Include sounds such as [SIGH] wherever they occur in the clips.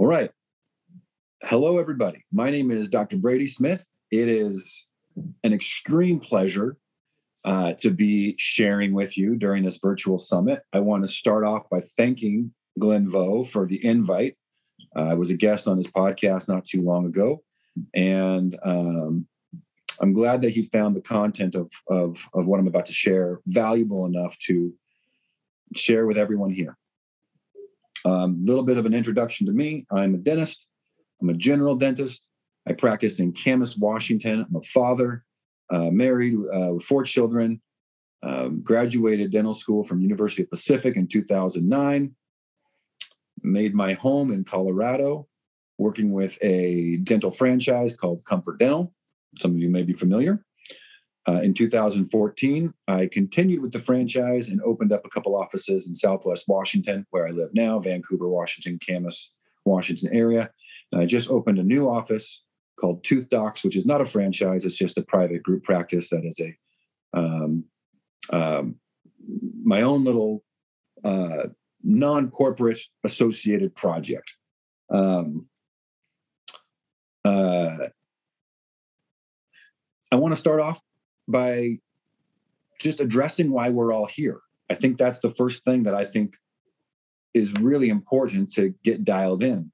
All right. Hello, everybody. My name is Dr. Brady Smith. It is an extreme pleasure uh, to be sharing with you during this virtual summit. I want to start off by thanking Glenn Vo for the invite. Uh, I was a guest on his podcast not too long ago, and um, I'm glad that he found the content of, of, of what I'm about to share valuable enough to share with everyone here. A um, little bit of an introduction to me. I'm a dentist. I'm a general dentist. I practice in Camas, Washington. I'm a father, uh, married uh, with four children. Um, graduated dental school from University of Pacific in 2009. Made my home in Colorado, working with a dental franchise called Comfort Dental. Some of you may be familiar. Uh, in 2014, I continued with the franchise and opened up a couple offices in Southwest Washington, where I live now, Vancouver, Washington, Camas, Washington area. And I just opened a new office called Tooth Docs, which is not a franchise; it's just a private group practice that is a um, um, my own little uh, non-corporate associated project. Um, uh, I want to start off by just addressing why we're all here. I think that's the first thing that I think is really important to get dialed in.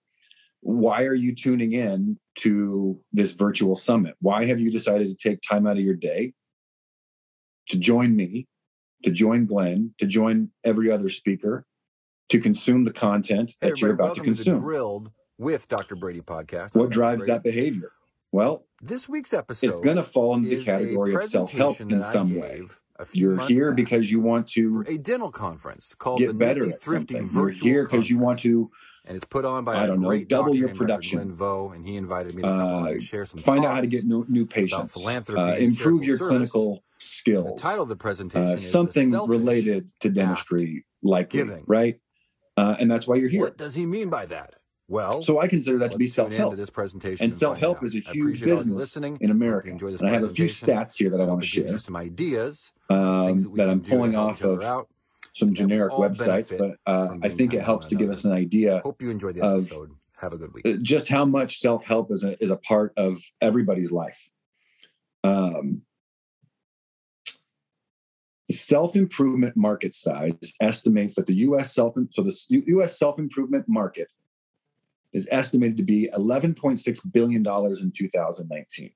Why are you tuning in to this virtual summit? Why have you decided to take time out of your day to join me, to join Glenn, to join every other speaker, to consume the content hey, that you're about to consume? To Drilled with Dr. Brady podcast. What drives that behavior? Well, this week's episode it's going to fall into the category of self-help in some way. You're here because you want to a dental conference called get better at something. You're here because you want to and it's put on by I don't know double your production. Glenn Vo, and he invited me to come uh, share some. Find out how to get new, new patients. Uh, improve your service. clinical skills. The title of the presentation uh, something related to dentistry, likely, giving. right? Uh, and that's why you're here. What does he mean by that? Well, so I consider that to be self-help. This presentation and self-help is a huge business listening. in America. enjoy And I have a few stats here that I want to share. Some ideas um, that, that I'm pulling off of out. some generic websites, but uh, I think it helps to give us an idea. Hope you enjoy the episode. Of have a good week. Uh, just how much self-help is a is a part of everybody's life. Um, the self-improvement market size estimates that the U.S. self so the U.S. self-improvement market is estimated to be 11.6 billion dollars in 2019.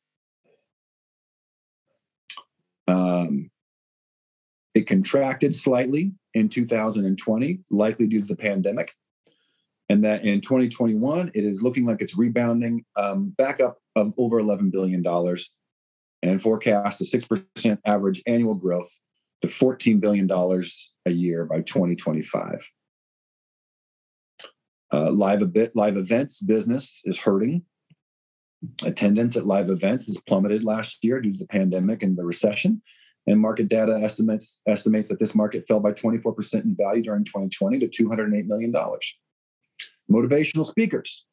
Um, it contracted slightly in 2020, likely due to the pandemic, and that in 2021 it is looking like it's rebounding um, back up of over 11 billion dollars, and forecast a six percent average annual growth to 14 billion dollars a year by 2025. Uh, live a bit live events business is hurting. Attendance at live events has plummeted last year due to the pandemic and the recession. And market data estimates estimates that this market fell by 24% in value during 2020 to 208 million dollars. Motivational speakers,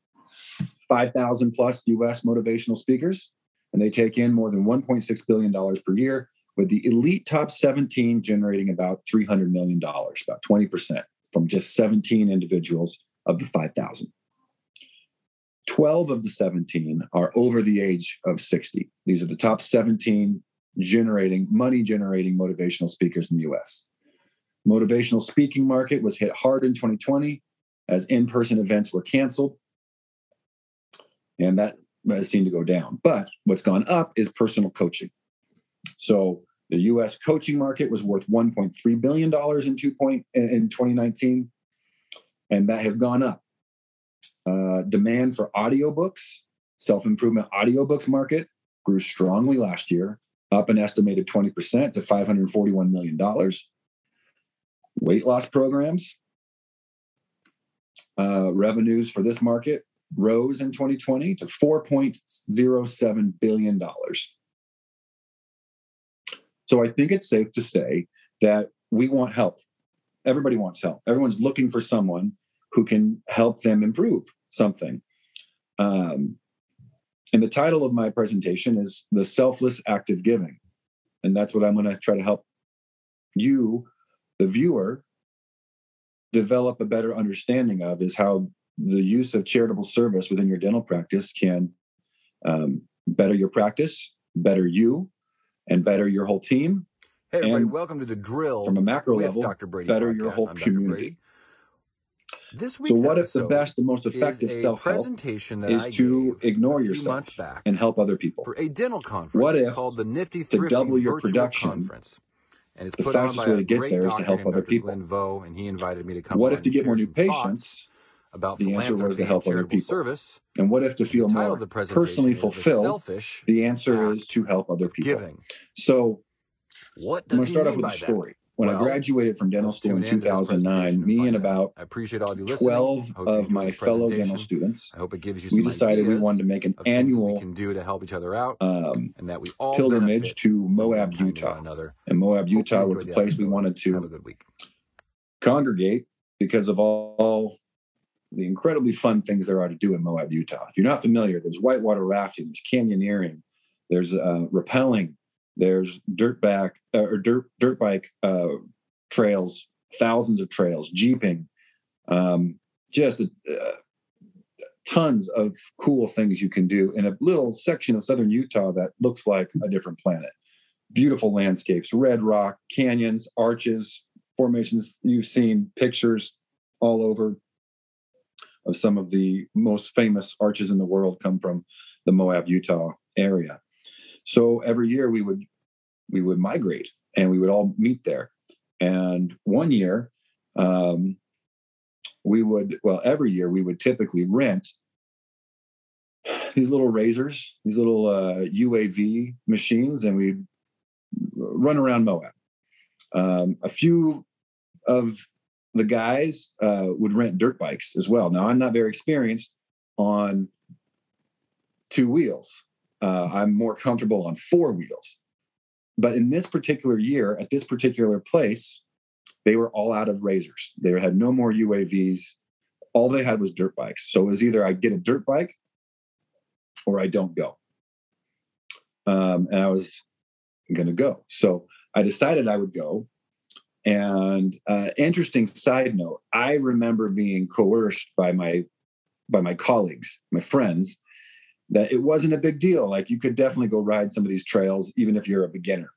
5,000 plus U.S. motivational speakers, and they take in more than 1.6 billion dollars per year with the elite top 17 generating about $300 million, about 20% from just 17 individuals of the 5,000. 12 of the 17 are over the age of 60. These are the top 17 generating, money generating motivational speakers in the US. Motivational speaking market was hit hard in 2020 as in person events were canceled. And that has seemed to go down. But what's gone up is personal coaching. So the U.S. coaching market was worth 1.3 billion dollars in two point in 2019, and that has gone up. Uh, demand for audiobooks, self improvement audiobooks market grew strongly last year, up an estimated 20% to 541 million dollars. Weight loss programs uh, revenues for this market rose in 2020 to 4.07 billion dollars. So I think it's safe to say that we want help. Everybody wants help. Everyone's looking for someone who can help them improve something. Um, and the title of my presentation is The Selfish Act of Giving. And that's what I'm going to try to help you, the viewer, develop a better understanding of is how the use of charitable service within your dental practice can um, better your practice, better you, and better your whole team. Hey, everybody, welcome to the drill. From a macro level, Dr. Brady better podcast. your whole community. This week's so, what if the best and most effective self help is to ignore yourself and help other people? For a dental conference what if called the Nifty to double your production conference? And it's the fastest way to get there is to help other people. Vo, and he invited me to come. What if to get more new patients? About the answer was to help other people. Service. And what if to feel more personally fulfilled? The answer is to help other people. Giving. So, what I'm going to start off with a story. When well, I graduated from dental school in 2009, me and about I appreciate all you 12 of my fellow dental students, I hope it gives you we decided we wanted to make an annual we can do to help each other out, um, and that we all pilgrimage to Moab, Utah. Another. And Moab, Utah was the place we wanted to have a good week. congregate because of all the incredibly fun things there are to do in Moab, Utah. If you're not familiar, there's whitewater rafting, there's canyoneering, there's uh, rappelling, there's dirt back uh, or dirt dirt bike uh, trails, thousands of trails, jeeping, um, just uh, tons of cool things you can do in a little section of southern Utah that looks like a different planet. Beautiful landscapes, red rock, canyons, arches, formations. You've seen pictures all over of some of the most famous arches in the world come from the Moab, Utah area. So every year we would we would migrate and we would all meet there. And one year, um, we would well every year we would typically rent these little razors, these little uh, UTV machines, and we'd run around Moab. Um, a few of the guys uh, would rent dirt bikes as well. Now I'm not very experienced on two wheels, uh, I'm more comfortable on four wheels. But in this particular year, at this particular place, they were all out of razors. They had no more UTVs. All they had was dirt bikes. So it was either I get a dirt bike or I don't go. Um, and I was going to go. So I decided I would go. And uh, interesting side note, I remember being coerced by my by my colleagues, my friends, that it wasn't a big deal. Like you could definitely go ride some of these trails, even if you're a beginner.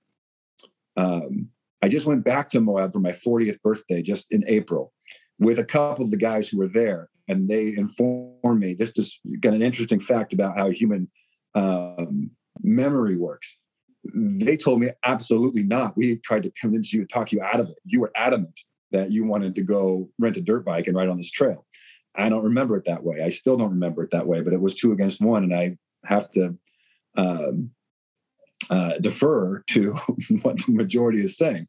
Um, I just went back to Moab for my 40th birthday just in April with a couple of the guys who were there. And they informed me just get an interesting fact about how human um, memory works. They told me absolutely not. We tried to convince you, to talk you out of it. You were adamant that you wanted to go rent a dirt bike and ride on this trail. I don't remember it that way. I still don't remember it that way, but it was two against one, and I have to um, uh, defer to [LAUGHS] what the majority is saying.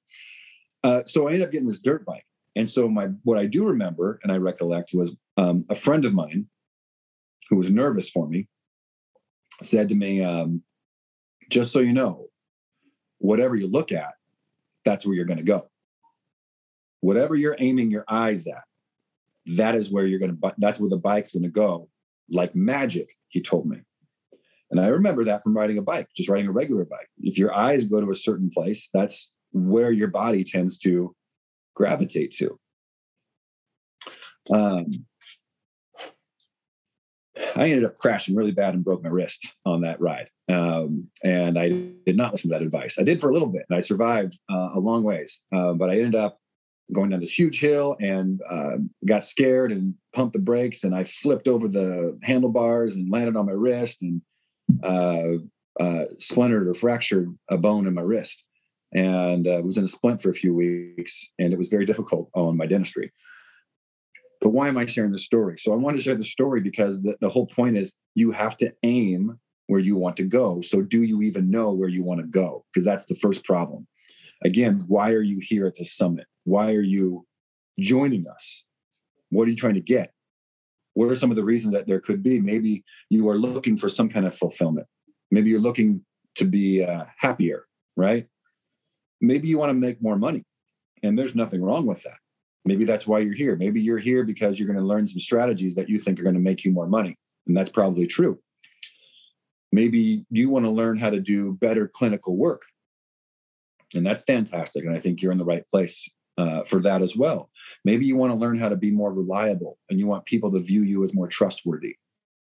Uh, so I ended up getting this dirt bike, and so my what I do remember and I recollect was um, a friend of mine who was nervous for me said to me, um, "Just so you know, whatever you look at, that's where you're going to go. Whatever you're aiming your eyes at, that is where you're going to that's where the bike's going to go like magic he told me and i remember that from riding a bike just riding a regular bike if your eyes go to a certain place that's where your body tends to gravitate to um, I ended up crashing really bad and broke my wrist on that ride. Um, and I did not listen to that advice. I did for a little bit and I survived uh, a long ways. Uh, but I ended up going down this huge hill and uh, got scared and pumped the brakes and I flipped over the handlebars and landed on my wrist and uh, uh, splintered or fractured a bone in my wrist and uh, was in a splint for a few weeks and it was very difficult on my dentistry. But why am I sharing this story? So I want to share the story because the, the whole point is you have to aim where you want to go. So do you even know where you want to go? Because that's the first problem. Again, why are you here at the summit? Why are you joining us? What are you trying to get? What are some of the reasons that there could be? Maybe you are looking for some kind of fulfillment. Maybe you're looking to be uh, happier, right? Maybe you want to make more money, and there's nothing wrong with that. Maybe that's why you're here. Maybe you're here because you're going to learn some strategies that you think are going to make you more money, and that's probably true. Maybe you want to learn how to do better clinical work, and that's fantastic. And I think you're in the right place uh, for that as well. Maybe you want to learn how to be more reliable and you want people to view you as more trustworthy.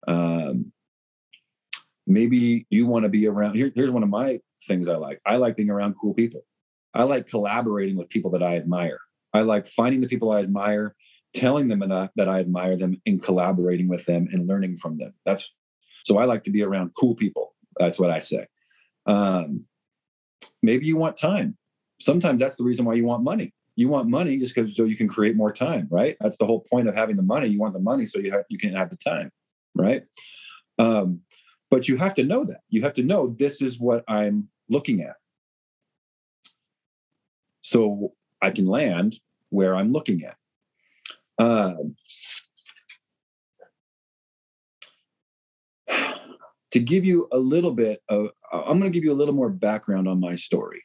Um, maybe you want to be around. Here, here's one of my things I like I like being around cool people. I like collaborating with people that I admire. I like finding the people I admire, telling them that, that I admire them, and collaborating with them and learning from them. That's so I like to be around cool people. That's what I say. Um, maybe you want time. Sometimes that's the reason why you want money. You want money just because so you can create more time, right? That's the whole point of having the money. You want the money so you have you can have the time, right? Um, but you have to know that. You have to know this is what I'm looking at. So I can land where I'm looking at. Uh, to give you a little bit of, I'm going to give you a little more background on my story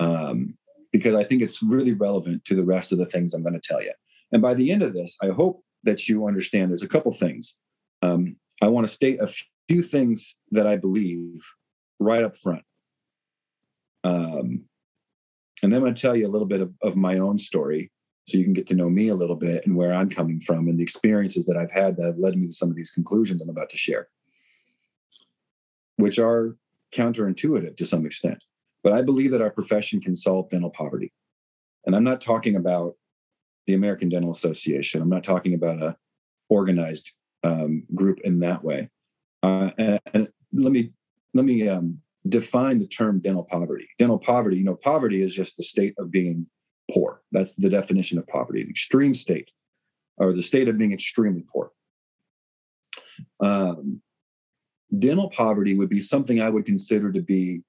um, because I think it's really relevant to the rest of the things I'm going to tell you. And by the end of this, I hope that you understand there's a couple things. Um, I want to state a few things that I believe right up front. Um, and then I'm going to tell you a little bit of, of my own story so you can get to know me a little bit and where I'm coming from and the experiences that I've had that have led me to some of these conclusions I'm about to share, which are counterintuitive to some extent. But I believe that our profession can solve dental poverty. And I'm not talking about the American Dental Association. I'm not talking about a organized um, group in that way. Uh, and, and, let me let me um, define the term dental poverty. Dental poverty, you know, poverty is just the state of being poor. That's the definition of poverty, the extreme state, or the state of being extremely poor. Um, dental poverty would be something I would consider to be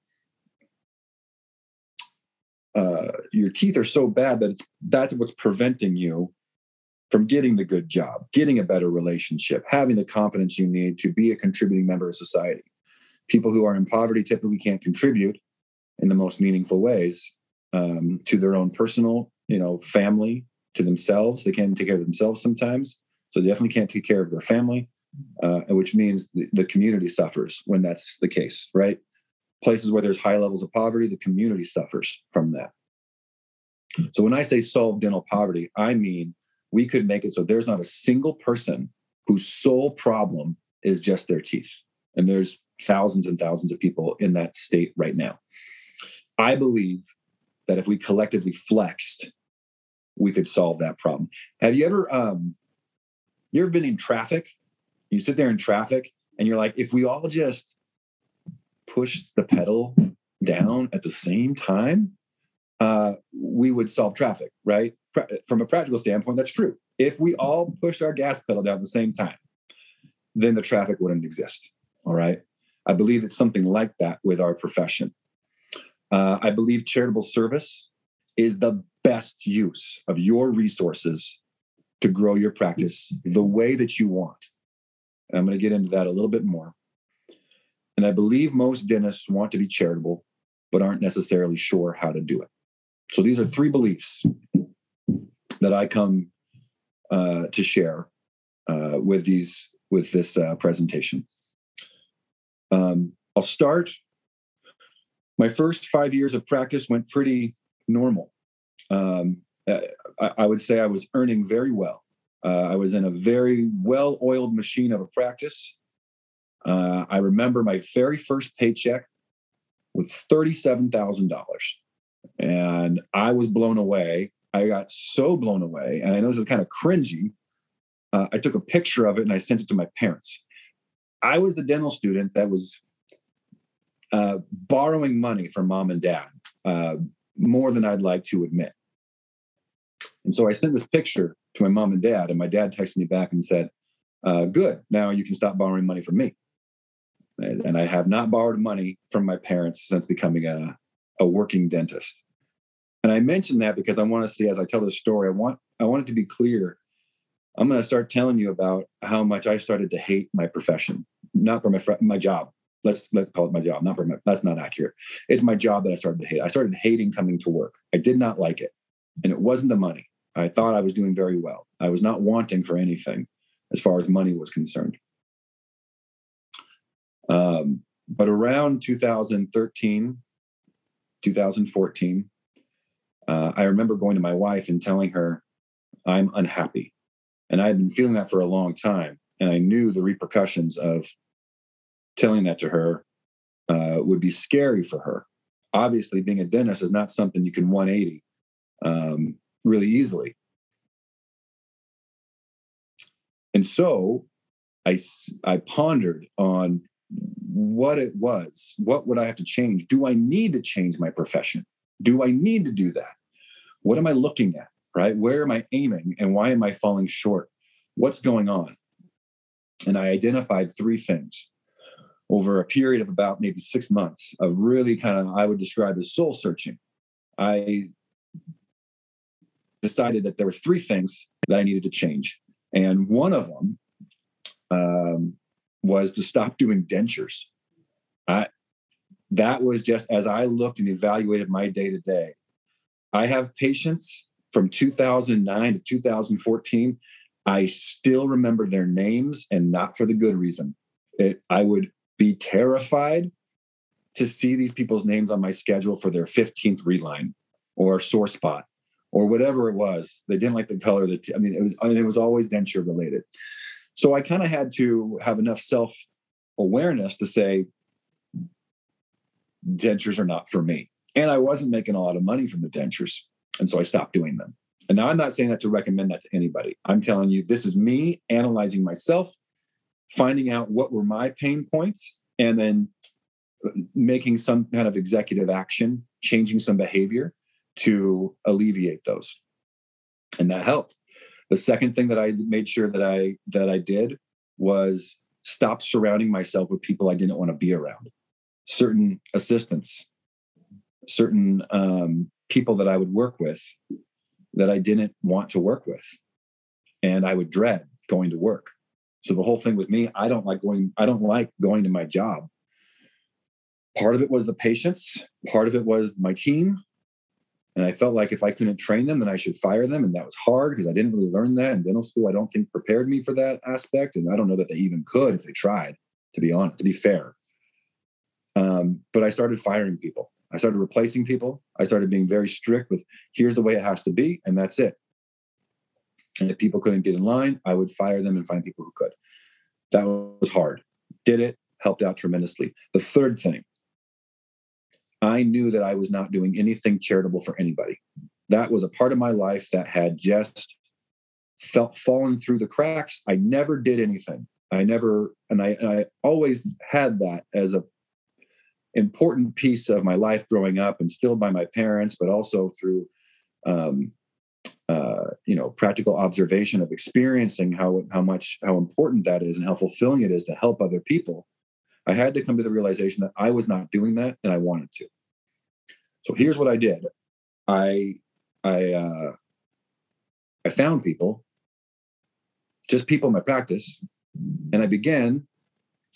uh, your teeth are so bad that it's that's what's preventing you from getting the good job, getting a better relationship, having the confidence you need to be a contributing member of society. People who are in poverty typically can't contribute in the most meaningful ways um, to their own personal, you know, family, to themselves. They can't take care of themselves sometimes, so they definitely can't take care of their family, uh, which means the, the community suffers when that's the case, right? Places where there's high levels of poverty, the community suffers from that. So when I say solve dental poverty, I mean we could make it so there's not a single person whose sole problem is just their teeth. And there's thousands and thousands of people in that state right now. I believe that if we collectively flexed, we could solve that problem. Have you ever um you ever been in traffic? You sit there in traffic and you're like, if we all just push the pedal down at the same time, uh, we would solve traffic, right? From a practical standpoint, that's true. If we all pushed our gas pedal down at the same time, then the traffic wouldn't exist. All right. I believe it's something like that with our profession. Uh, I believe charitable service is the best use of your resources to grow your practice the way that you want. And I'm going to get into that a little bit more. And I believe most dentists want to be charitable, but aren't necessarily sure how to do it. So these are three beliefs that I come uh, to share uh, with these with this uh, presentation. Um, I'll start. My first five years of practice went pretty normal. Um, I, I, would say I was earning very well. Uh, I was in a very well-oiled machine of a practice. Uh, I remember my very first paycheck was thirty-seven thousand dollars. And I was blown away. I got so blown away. And I know this is kind of cringy. Uh, I took a picture of it and I sent it to my parents. I was the dental student that was uh, borrowing money from mom and dad uh, more than I'd like to admit. And so I sent this picture to my mom and dad, and my dad texted me back and said, uh, Good, now you can stop borrowing money from me. And I have not borrowed money from my parents since becoming a, a working dentist. And I mention that because I want to see as I tell this story, I want I want it to be clear. I'm going to start telling you about how much I started to hate my profession, not for my my job. Let's let's call it my job, not for my. That's not accurate. It's my job that I started to hate. I started hating coming to work. I did not like it, and it wasn't the money. I thought I was doing very well. I was not wanting for anything as far as money was concerned. Um, but around 2013, 2014, uh, I remember going to my wife and telling her, I'm unhappy. And I had been feeling that for a long time. And I knew the repercussions of telling that to her uh, would be scary for her. Obviously, being a dentist is not something you can 180 um, really easily. And so I, I pondered on what it was. What would I have to change? Do I need to change my profession? Do I need to do that? What am I looking at? Right? Where am I aiming and why am I falling short? What's going on? And I identified three things over a period of about maybe six months of really kind of, I would describe as soul searching. I decided that there were three things that I needed to change. And one of them um, was to stop doing dentures. I, that was just as I looked and evaluated my day to day. I have patients from 2009 to 2014. I still remember their names and not for the good reason. It, I would be terrified to see these people's names on my schedule for their 15th reline or sore spot or whatever it was. They didn't like the color that I mean it was and it was always denture related. So I kind of had to have enough self awareness to say dentures are not for me. And I wasn't making a lot of money from the dentures. And so I stopped doing them. And now I'm not saying that to recommend that to anybody. I'm telling you, this is me analyzing myself, finding out what were my pain points, and then uh, making some kind of executive action, changing some behavior to alleviate those. And that helped. The second thing that I made sure that I that I did was stop surrounding myself with people I didn't want to be around. Certain assistants, certain um, people that I would work with that I didn't want to work with, and I would dread going to work. So the whole thing with me, I don't like going. I don't like going to my job. Part of it was the patients. Part of it was my team. And I felt like if I couldn't train them, then I should fire them. And that was hard because I didn't really learn that in dental school. I don't think prepared me for that aspect. And I don't know that they even could if they tried, to be honest, to be fair. Um, but I started firing people. I started replacing people. I started being very strict with here's the way it has to be, and that's it. And if people couldn't get in line, I would fire them and find people who could. That was hard. Did it, helped out tremendously. The third thing I knew that I was not doing anything charitable for anybody. That was a part of my life that had just felt fallen through the cracks. I never did anything. I never, and I, and I always had that as a important piece of my life growing up, instilled by my parents, but also through, um, uh, you know, practical observation of experiencing how how much how important that is and how fulfilling it is to help other people. I had to come to the realization that I was not doing that and I wanted to. So here's what I did. I I uh, I found people, just people in my practice, and I began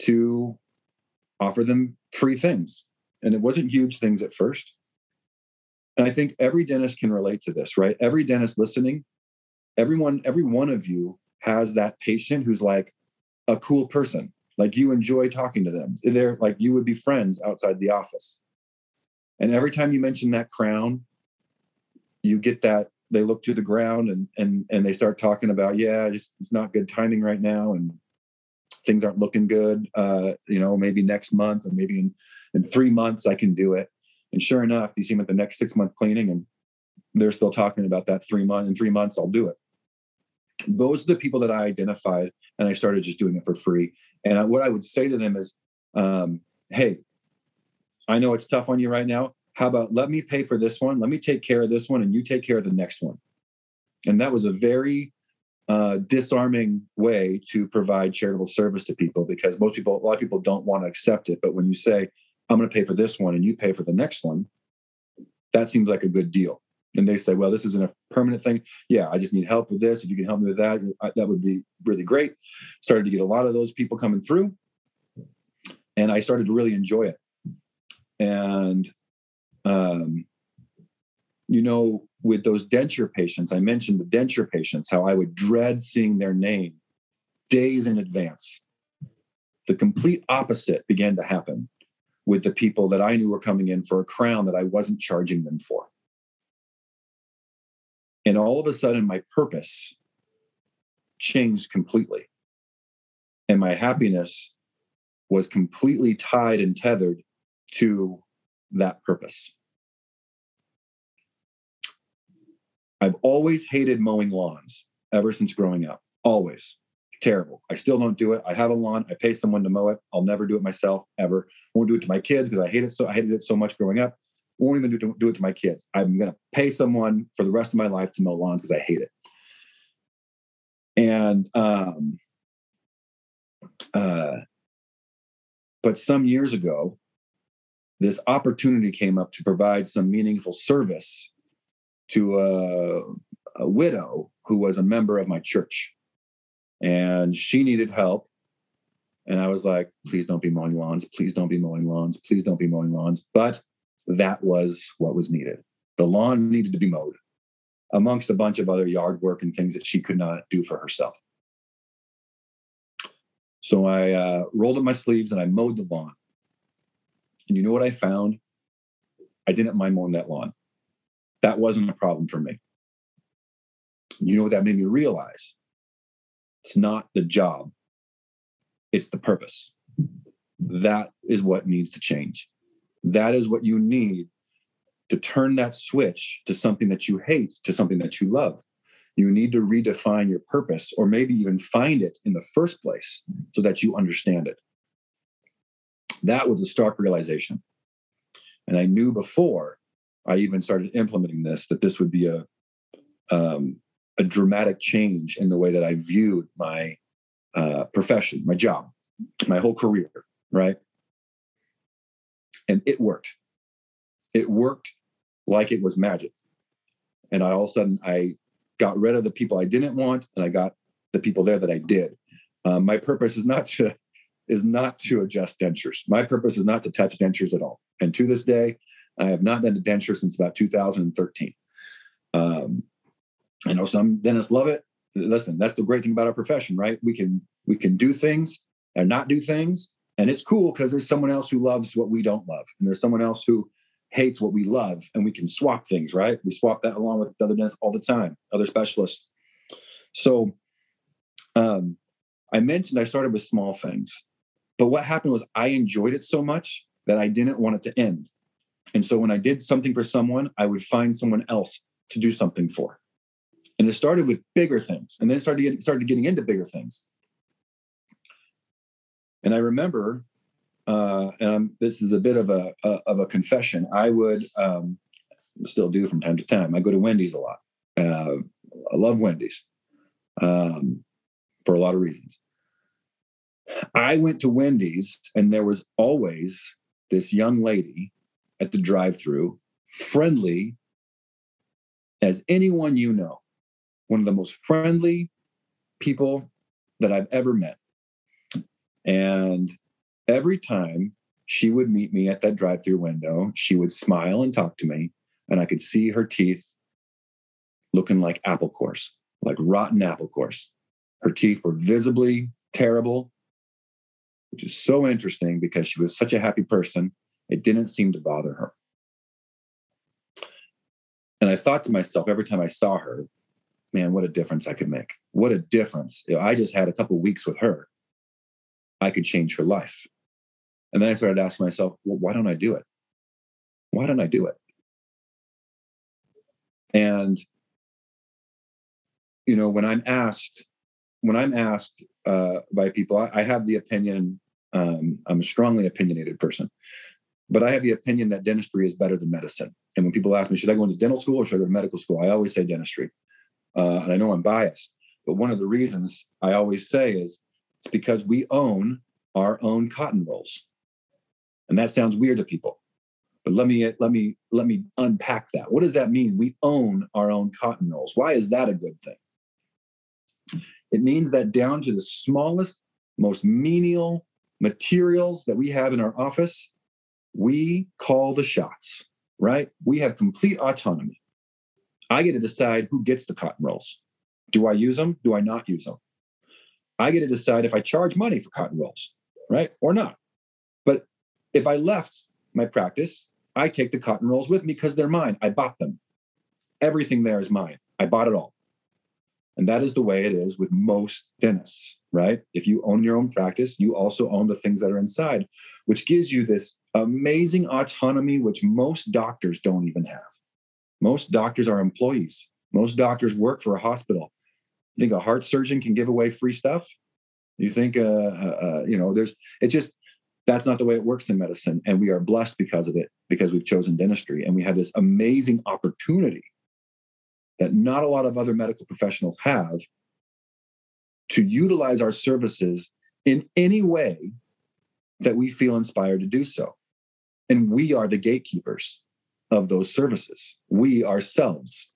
to offer them free things. And it wasn't huge things at first. And I think every dentist can relate to this, right? Every dentist listening, everyone, every one of you has that patient who's like a cool person like you enjoy talking to them they're like you would be friends outside the office and every time you mention that crown you get that they look to the ground and and and they start talking about yeah it's, it's not good timing right now and things aren't looking good. Uh you know maybe next month or maybe in in three months i can do it. And sure enough you see them at the next six month cleaning and they're still talking about that three month in three months i'll do it. Those are the people that i identified and i started just doing it for free. And I, what I would say to them is, um, hey, I know it's tough on you right now. How about let me pay for this one? Let me take care of this one and you take care of the next one. And that was a very uh, disarming way to provide charitable service to people because most people, a lot of people don't want to accept it. But when you say, I'm going to pay for this one and you pay for the next one, that seems like a good deal and they say, well, this isn't a permanent thing. Yeah, I just need help with this. If you can help me with that, that would be really great. Started to get a lot of those people coming through. And I started to really enjoy it. And, um, you know, with those denture patients, I mentioned the denture patients, how I would dread seeing their name days in advance. The complete opposite began to happen with the people that I knew were coming in for a crown that I wasn't charging them for And all of a sudden, my purpose changed completely. And my happiness was completely tied and tethered to that purpose. I've always hated mowing lawns ever since growing up. Always. Terrible. I still don't do it. I have a lawn. I pay someone to mow it. I'll never do it myself ever. Won't do it to my kids because I hate it so I hated it so much growing up. Won't even do, do it to my kids. I'm gonna pay someone for the rest of my life to mow lawns because I hate it. And um uh but some years ago, this opportunity came up to provide some meaningful service to a, a widow who was a member of my church. And she needed help. And I was like, please don't be mowing lawns. Please don't be mowing lawns. Please don't be mowing lawns. But that was what was needed. The lawn needed to be mowed amongst a bunch of other yard work and things that she could not do for herself. So I uh, rolled up my sleeves and I mowed the lawn. And you know what I found? I didn't mind mowing that lawn. That wasn't a problem for me. You know what that made me realize? It's not the job, it's the purpose. That is what needs to change. That is what you need to turn that switch to something that you hate, to something that you love. You need to redefine your purpose or maybe even find it in the first place so that you understand it. That was a stark realization. And I knew before I even started implementing this that this would be a um, a dramatic change in the way that I viewed my uh, profession, my job, my whole career, right? And it worked. It worked like it was magic. And I all of a sudden I got rid of the people I didn't want, and I got the people there that I did. Um, my purpose is not to is not to adjust dentures. My purpose is not to touch dentures at all. And to this day, I have not done a denture since about 2013. Um, I know some dentists love it. Listen, that's the great thing about our profession, right? We can we can do things and not do things, and it's cool because there's someone else who loves what we don't love, and there's someone else who hates what we love, and we can swap things, right? We swap that along with the other dentists all the time, other specialists. So, um, I mentioned I started with small things, but what happened was I enjoyed it so much that I didn't want it to end. And so when I did something for someone, I would find someone else to do something for. And it started with bigger things, and then started getting, started getting into bigger things. And I remember, uh, and I'm, this is a bit of a, a of a confession. I would um, still do from time to time. I go to Wendy's a lot. Uh, I love Wendy's um, for a lot of reasons. I went to Wendy's, and there was always this young lady at the drive through, friendly as anyone you know, one of the most friendly people that I've ever met. And every time she would meet me at that drive through window, she would smile and talk to me, and I could see her teeth looking like apple cores, like rotten apple cores. Her teeth were visibly terrible, which is so interesting because she was such a happy person it didn't seem to bother her. And I thought to myself every time I saw her, man, what a difference I could make. What a difference. If I just had a couple weeks with her, I could change her life. And then I started asking myself, well, why don't I do it? Why don't I do it? And, you know, when I'm asked, when I'm asked uh, by people, I, I have the opinion, um, I'm a strongly opinionated person. But I have the opinion that dentistry is better than medicine. And when people ask me, should I go into dental school or should I go to medical school? I always say dentistry. Uh, and I know I'm biased, but one of the reasons I always say is it's because we own our own cotton rolls. And that sounds weird to people. But let me let me let me unpack that. What does that mean? We own our own cotton rolls. Why is that a good thing? It means that down to the smallest, most menial materials that we have in our office, we call the shots, right? We have complete autonomy. I get to decide who gets the cotton rolls. Do I use them? Do I not use them? I get to decide if I charge money for cotton rolls, right? Or not. But if I left my practice, I take the cotton rolls with me because they're mine. I bought them. Everything there is mine. I bought it all. And that is the way it is with most dentists, right? If you own your own practice, you also own the things that are inside, which gives you this amazing autonomy, which most doctors don't even have. Most doctors are employees. Most doctors work for a hospital. You think a heart surgeon can give away free stuff? You think, uh, uh, uh, you know, there's, it just, that's not the way it works in medicine. And we are blessed because of it, because we've chosen dentistry. And we have this amazing opportunity that not a lot of other medical professionals have to utilize our services in any way that we feel inspired to do so. And we are the gatekeepers of those services, we ourselves.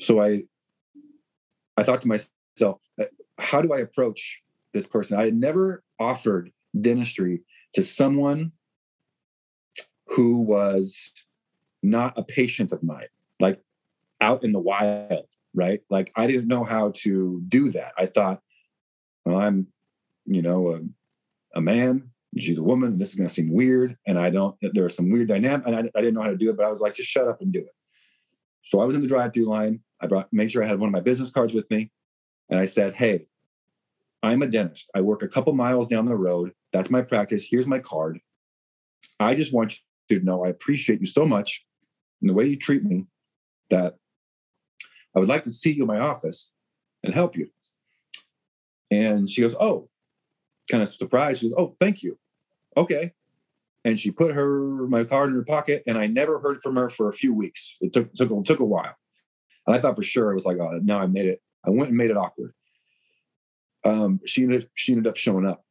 So I, I thought to myself, uh, how do I approach this person? I had never offered dentistry to someone who was not a patient of mine, like out in the wild, right? Like I didn't know how to do that. I thought, well, I'm, you know, a, a man, she's a woman, this is going to seem weird. And I don't, there was some weird dynamic and I, I didn't know how to do it, but I was like, just shut up and do it. So I was in the drive through line. I brought, made sure I had one of my business cards with me. And I said, Hey, I'm a dentist. I work a couple miles down the road. That's my practice. Here's my card. I just want you to know I appreciate you so much and the way you treat me that I would like to see you in my office and help you. And she goes, Oh, kind of surprised. She goes, Oh, thank you. Okay. And she put her my card in her pocket, and I never heard from her for a few weeks. It took took took a while, and I thought for sure it was like, oh, now I made it. I went and made it awkward. Um, she ended she ended up showing up,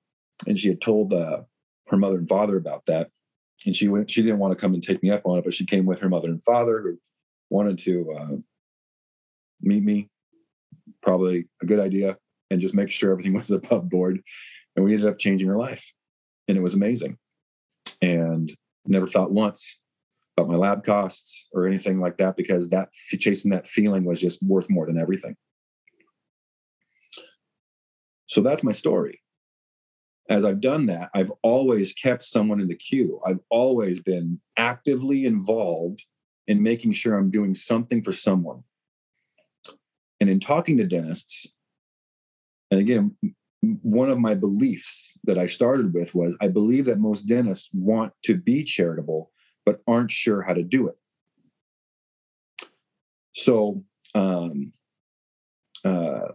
and she had told uh, her mother and father about that, and she went. She didn't want to come and take me up on it, but she came with her mother and father who wanted to uh, meet me. Probably a good idea, and just make sure everything [LAUGHS] was above board. And we ended up changing her life, and it was amazing. And never thought once about my lab costs or anything like that because that chasing that feeling was just worth more than everything. So that's my story as I've done that, I've always kept someone in the queue. I've always been actively involved in making sure I'm doing something for someone. And in talking to dentists, and again, one of my beliefs that I started with was I believe that most dentists want to be charitable, but aren't sure how to do it. So, um, uh,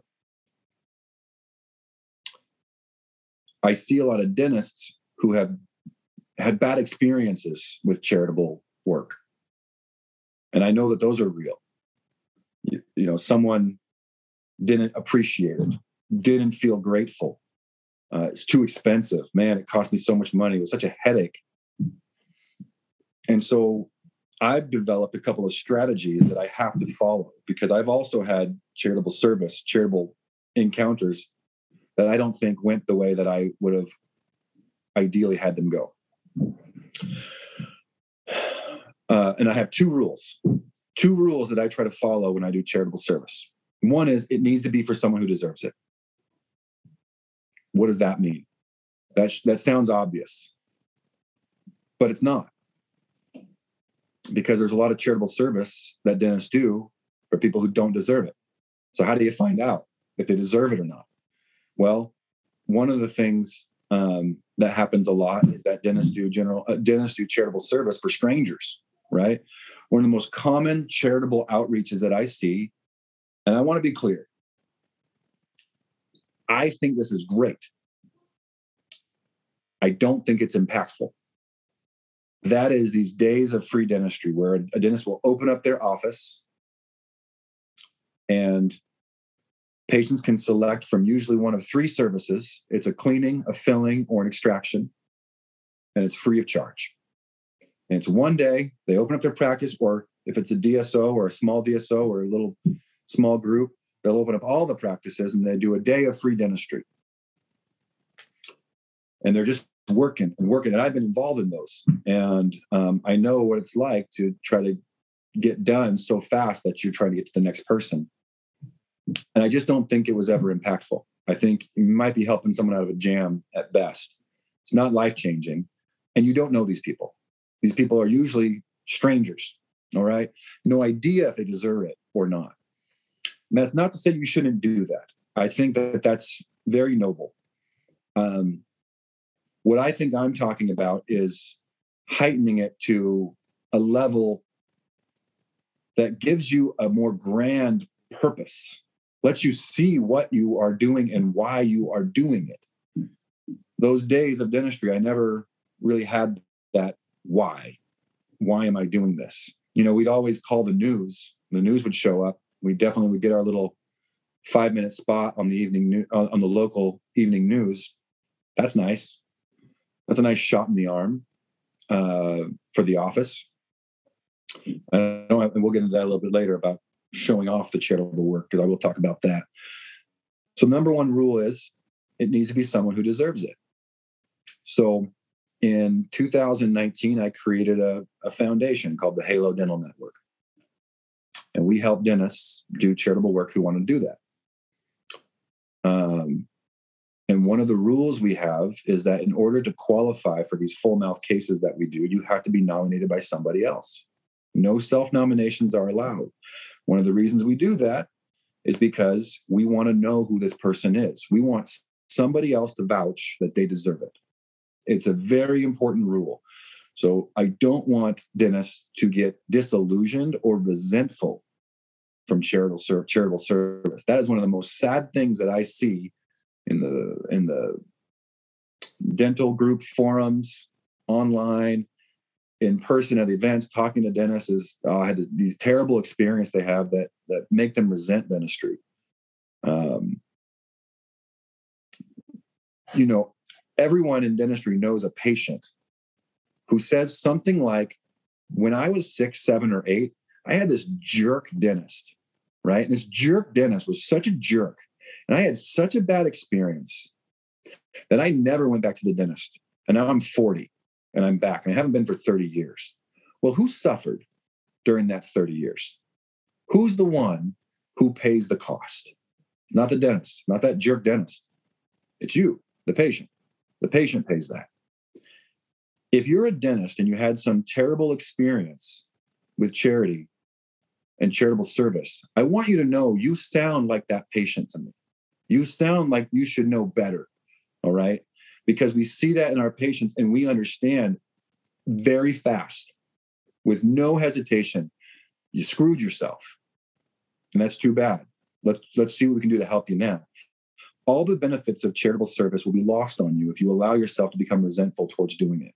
I see a lot of dentists who have had bad experiences with charitable work. And I know that those are real. You, you, know, someone didn't appreciate it, didn't feel grateful. Uh, it's too expensive. Man, it cost me so much money. It was such a headache. And so I've developed a couple of strategies that I have to follow because I've also had charitable service, charitable encounters that I don't think went the way that I would have ideally had them go. [SIGHS] Uh, and I have two rules, two rules that I try to follow when I do charitable service. One is it needs to be for someone who deserves it. What does that mean? That, that sounds obvious, but it's not. Because there's a lot of charitable service that dentists do for people who don't deserve it. So, how do you find out if they deserve it or not? Well, one of the things um, that happens a lot is that dentists do general uh, dentists do charitable service for strangers, right? One of the most common charitable outreaches that I see, and I want to be clear. I think this is great. I don't think it's impactful. That is these days of free dentistry where a dentist will open up their office and Patients can select from usually one of three services it's a cleaning, a filling, or an extraction, and it's free of charge. And it's one day, they open up their practice, or if it's a DSO or a small DSO or a little small group, they'll open up all the practices and they do a day of free dentistry. And they're just working and working. And I've been involved in those. And um, I know what it's like to try to get done so fast that you're trying to get to the next person. And I just don't think it was ever impactful. I think you might be helping someone out of a jam at best. It's not life changing. And you don't know these people. These people are usually strangers. All right. No idea if they deserve it or not. And that's not to say you shouldn't do that. I think that that's very noble. Um, what I think I'm talking about is heightening it to a level that gives you a more grand purpose, lets you see what you are doing and why you are doing it. Those days of dentistry, I never really had that why. Why am I doing this? You know, we'd always call the news. The news would show up. We definitely would get our little five minute spot on the evening uh, on the local evening news. That's nice. That's a nice shot in the arm uh, for the office. I don't have, and we'll get into that a little bit later about showing off the charitable work because I will talk about that. So, number one rule is it needs to be someone who deserves it. So, in 2019, I created a, a foundation called the Halo Dental Network. And we help dentists do charitable work who want to do that. Um, and one of the rules we have is that in order to qualify for these full mouth cases that we do, you have to be nominated by somebody else. No self nominations are allowed. One of the reasons we do that is because we want to know who this person is. We want somebody else to vouch that they deserve it. It's a very important rule. So I don't want dentists to get disillusioned or resentful from charitable charitable service. That is one of the most sad things that I see in the in the dental group forums online in person at events talking to dentists is uh, had these terrible experience they have that that make them resent dentistry. Um, you know everyone in dentistry knows a patient who says something like when i was six seven or eight i had this jerk dentist right? And this jerk dentist was such a jerk. And I had such a bad experience that I never went back to the dentist. And now I'm 40 and I'm back and I haven't been for 30 years. Well, who suffered during that 30 years? Who's the one who pays the cost? Not the dentist, not that jerk dentist. It's you, the patient. The patient pays that. If you're a dentist and you had some terrible experience with charity and charitable service, I want you to know you sound like that patient to me. You sound like you should know better. All right. Because we see that in our patients and we understand very fast with no hesitation, you screwed yourself. And that's too bad. Let's let's see what we can do to help you now. All the benefits of charitable service will be lost on you if you allow yourself to become resentful towards doing it.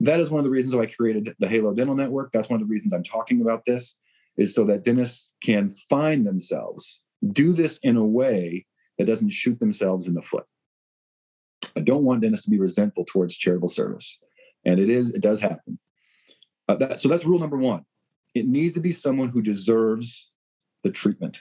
That is one of the reasons why I created the Halo Dental Network. That's one of the reasons I'm talking about this, is so that dentists can find themselves, do this in a way that doesn't shoot themselves in the foot. I don't want dentists to be resentful towards charitable service. And it is, it does happen. Uh, that, so that's rule number one. It needs to be someone who deserves the treatment.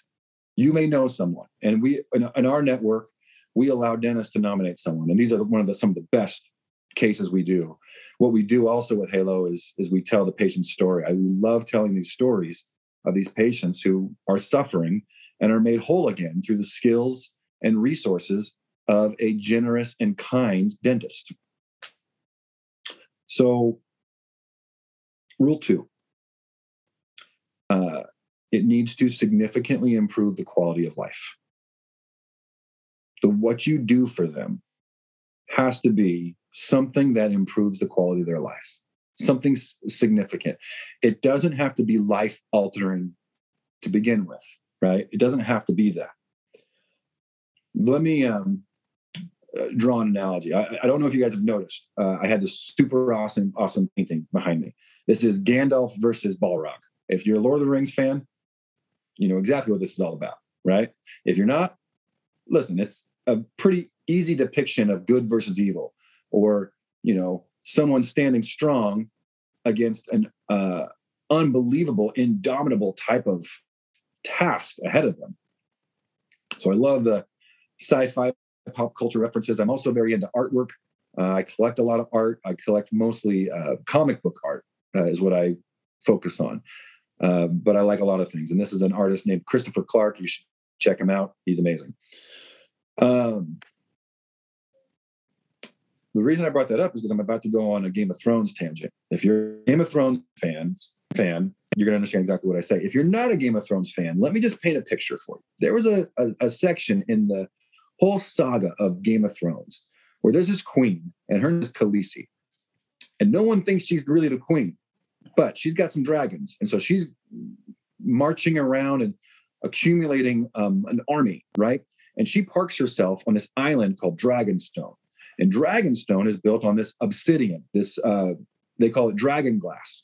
You may know someone, and we in, in our network, we allow dentists to nominate someone, and these are one of the some of the best cases we do. What we do also with Halo is is we tell the patient's story. I love telling these stories of these patients who are suffering and are made whole again through the skills and resources of a generous and kind dentist. So, rule two uh, it needs to significantly improve the quality of life. The what you do for them has to be something that improves the quality of their life, something significant. It doesn't have to be life altering to begin with, right? It doesn't have to be that let me um, uh, analogy. I, I, don't know if you guys have noticed. Uh, I had this super awesome, awesome painting behind me. This is Gandalf versus Balrog. If you're a Lord of the Rings fan, you know exactly what this is all about, right? If you're not, listen, it's a pretty easy depiction of good versus evil, or you know, someone standing strong against an uh, unbelievable, indomitable type of task ahead of them. So I love the sci-fi pop culture references. I'm also very into artwork. Uh, I collect a lot of art. I collect mostly uh, comic book art uh, is what I focus on. Uh, but I like a lot of things. And this is an artist named Christopher Clark. You should check him out. He's amazing. Um, the reason I brought that up is because I'm about to go on a Game of Thrones tangent. If you're a Game of Thrones fans, fan, you're going to understand exactly what I say. If you're not a Game of Thrones fan, let me just paint a picture for you. There was a, a, a section in the whole saga of Game of Thrones where there's this queen, and her name is Khaleesi. And no one thinks she's really the queen, but she's got some dragons. And so she's marching around and accumulating um, an army, right? And she parks herself on this island called Dragonstone. And Dragonstone is built on this obsidian, this, uh, they call it dragon glass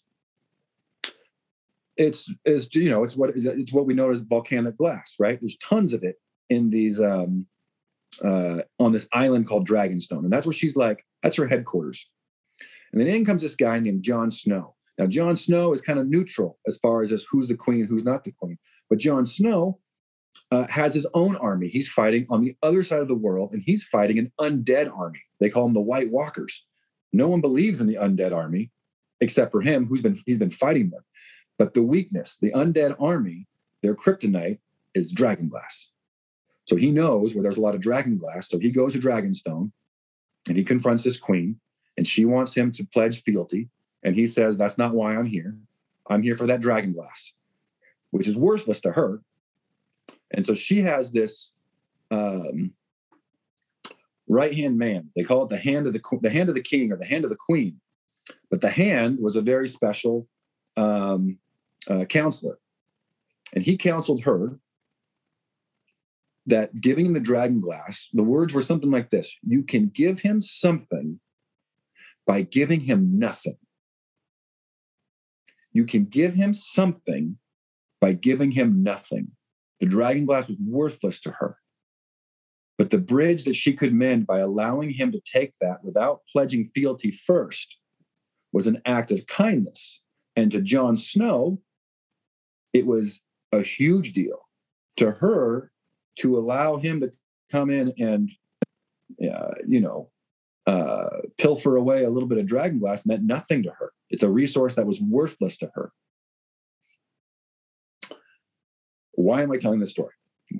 it's is you know it's what it's what we know as volcanic glass, right? There's tons of it in these um, uh, on this island called Dragonstone, and that's where she's like that's her headquarters. And then in comes this guy named Jon Snow. Now Jon Snow is kind of neutral as far as who's the queen, who's not the queen. But Jon Snow uh, has his own army. He's fighting on the other side of the world, and he's fighting an undead army. They call them the White Walkers. No one believes in the undead army except for him, who's been he's been fighting them. But the weakness, the undead army, their kryptonite is dragon glass. So he knows where there's a lot of dragon glass. So he goes to Dragonstone and he confronts this queen, and she wants him to pledge fealty. And he says, That's not why I'm here. I'm here for that dragon glass, which is worthless to her. And so she has this um, right hand man. They call it the hand of the the hand of the king or the hand of the queen. But the hand was a very special um, uh, counselor. And he counseled her that giving the dragon glass, the words were something like this You can give him something by giving him nothing. You can give him something by giving him nothing. The dragon glass was worthless to her. But the bridge that she could mend by allowing him to take that without pledging fealty first was an act of kindness. And to Jon Snow, it was a huge deal to her to allow him to come in and uh, you know uh, pilfer away a little bit of dragon glass meant nothing to her. It's a resource that was worthless to her. Why am i telling this story?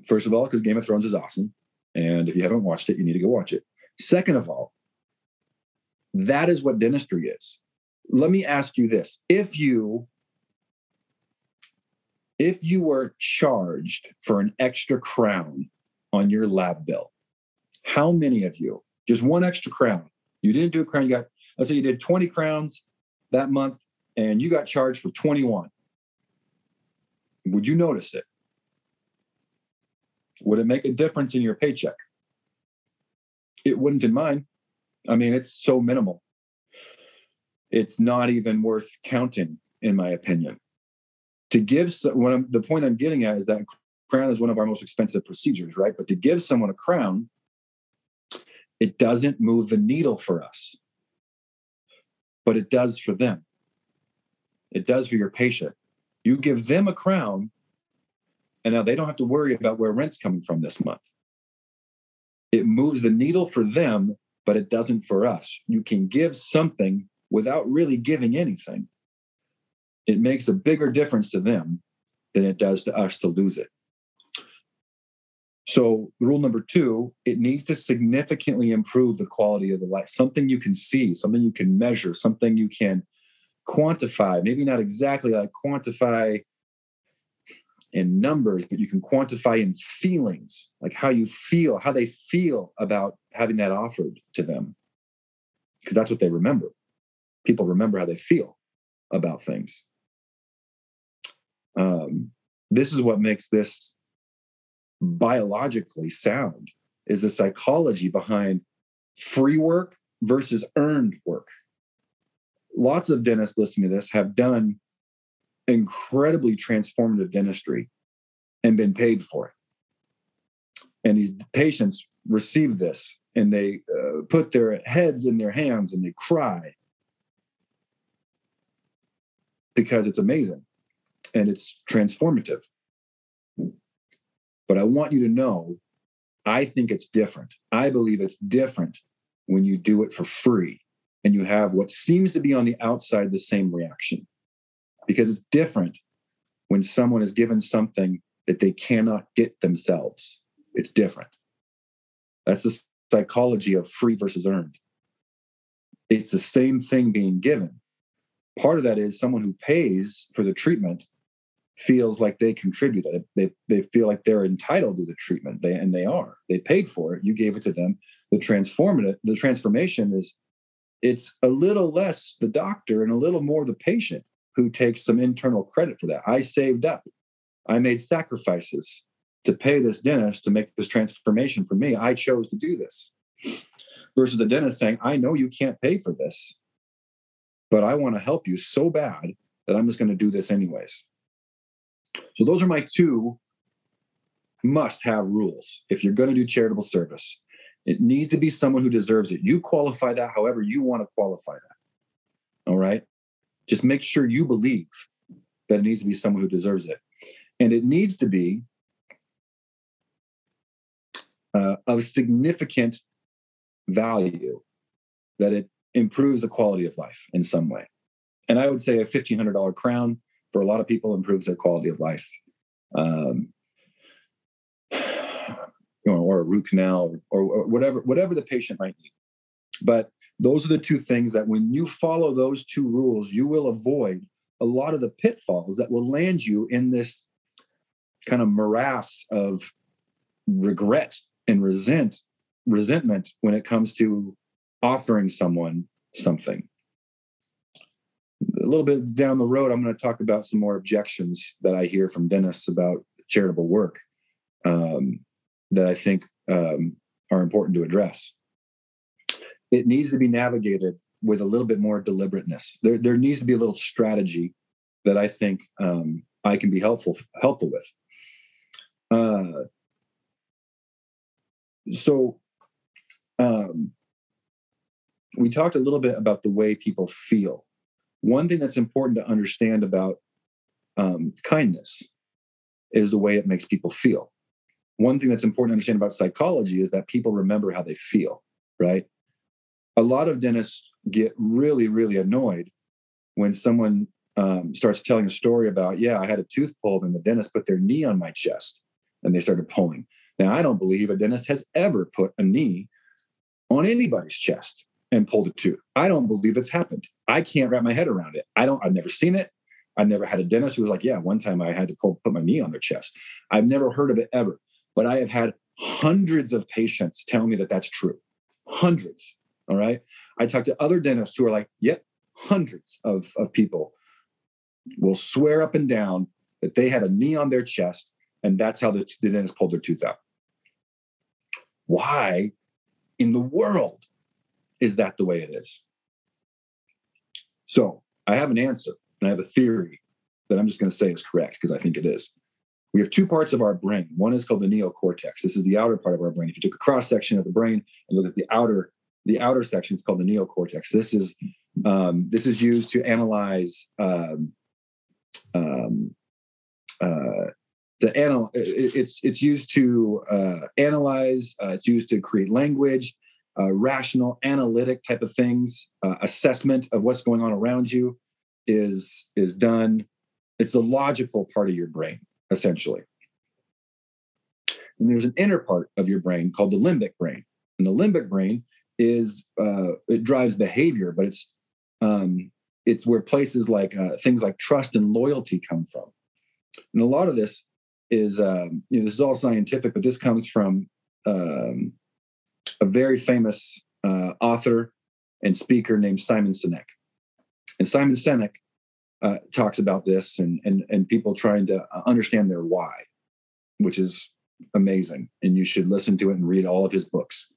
First of all because game of thrones is awesome and if you haven't watched it you need to go watch it. Second of all that is what dentistry is. Let me ask you this. If you if you were charged for an extra crown on your lab bill, how many of you, just one extra crown, you didn't do a crown, you got, let's say you did 20 crowns that month and you got charged for 21. Would you notice it? Would it make a difference in your paycheck? It wouldn't in mine. I mean, it's so minimal. It's not even worth counting, in my opinion to give what I'm, the point I'm getting at is that crown is one of our most expensive procedures, right? But to give someone a crown, it doesn't move the needle for us, but it does for them. It does for your patient. You give them a crown, and now they don't have to worry about where rent's coming from this month. It moves the needle for them, but it doesn't for us. You can give something without really giving anything it makes a bigger difference to them than it does to us to lose it. So, rule number two, it needs to significantly improve the quality of the life, something you can see, something you can measure, something you can quantify. Maybe not exactly like quantify in numbers, but you can quantify in feelings, like how you feel, how they feel about having that offered to them. Because that's what they remember. People remember how they feel about things. Um, this is what makes this biologically sound is the psychology behind free work versus earned work. Lots of dentists listening to this have done incredibly transformative dentistry and been paid for it. And these patients receive this and they uh, put their heads in their hands and they cry because it's amazing and it's transformative. But I want you to know, I think it's different. I believe it's different when you do it for free and you have what seems to be on the outside the same reaction. Because it's different when someone is given something that they cannot get themselves. It's different. That's the psychology of free versus earned. It's the same thing being given, part of that is someone who pays for the treatment feels like they contributed. They, they feel like they're entitled to the treatment. They and they are. They paid for it. You gave it to them. The transformative, the transformation is it's a little less the doctor and a little more the patient who takes some internal credit for that. I saved up. I made sacrifices to pay this dentist to make this transformation for me. I chose to do this. Versus the dentist saying, I know you can't pay for this, but I want to help you so bad that I'm just going to do this anyways. So those are my two must have rules if you're going to do charitable service. It needs to be someone who deserves it. You qualify that however you want to qualify that. All right. Just make sure you believe that it needs to be someone who deserves it. And it needs to be uh, of significant value that it improves the quality of life in some way. And I would say a $1,500 crown for a lot of people improves their quality of life. Um, [SIGHS] you know, or a root canal or, or whatever, whatever the patient might need. But those are the two things that when you follow those two rules, you will avoid a lot of the pitfalls that will land you in this kind of morass of regret and resent resentment when it comes to offering someone something a little bit down the road, I'm going to talk about some more objections that I hear from dentists about charitable work um, that I think um, are important to address. It needs to be navigated with a little bit more deliberateness. There, there needs to be a little strategy that I think um, I can be helpful helpful with. Uh, so, um, we talked a little bit about the way people feel one thing that's important to understand about um, kindness is the way it makes people feel. One thing that's important to understand about psychology is that people remember how they feel, right? A lot of dentists get really, really annoyed when someone um, starts telling a story about, yeah, I had a tooth pulled and the dentist put their knee on my chest and they started pulling. Now, I don't believe a dentist has ever put a knee on anybody's chest and pulled a tooth. I don't believe it's happened. I can't wrap my head around it. I don't, I've never seen it. I've never had a dentist who was like, yeah, one time I had to pull, put my knee on their chest. I've never heard of it ever, but I have had hundreds of patients tell me that that's true. Hundreds. All right. I talked to other dentists who are like, yep, hundreds of, of people will swear up and down that they had a knee on their chest and that's how the, the dentist pulled their tooth out. Why in the world is that the way it is? So I have an answer and I have a theory that I'm just going to say is correct because I think it is. We have two parts of our brain. One is called the neocortex. This is the outer part of our brain. If you took a cross section of the brain and look at the outer, the outer section, it's called the neocortex. This is um, this is used to analyze um, um, uh, anal- it's it's used to uh, analyze. Uh, it's used to create language uh, rational, analytic type of things, uh, assessment of what's going on around you is is done. It's the logical part of your brain, essentially. And there's an inner part of your brain called the limbic brain, and the limbic brain is uh, it drives behavior, but it's um, it's where places like uh, things like trust and loyalty come from. And a lot of this is um, you know this is all scientific, but this comes from um, a very famous uh, author and speaker named Simon Sinek. And Simon Sinek uh, talks about this and, and, and people trying to understand their why, which is amazing. And you should listen to it and read all of his books.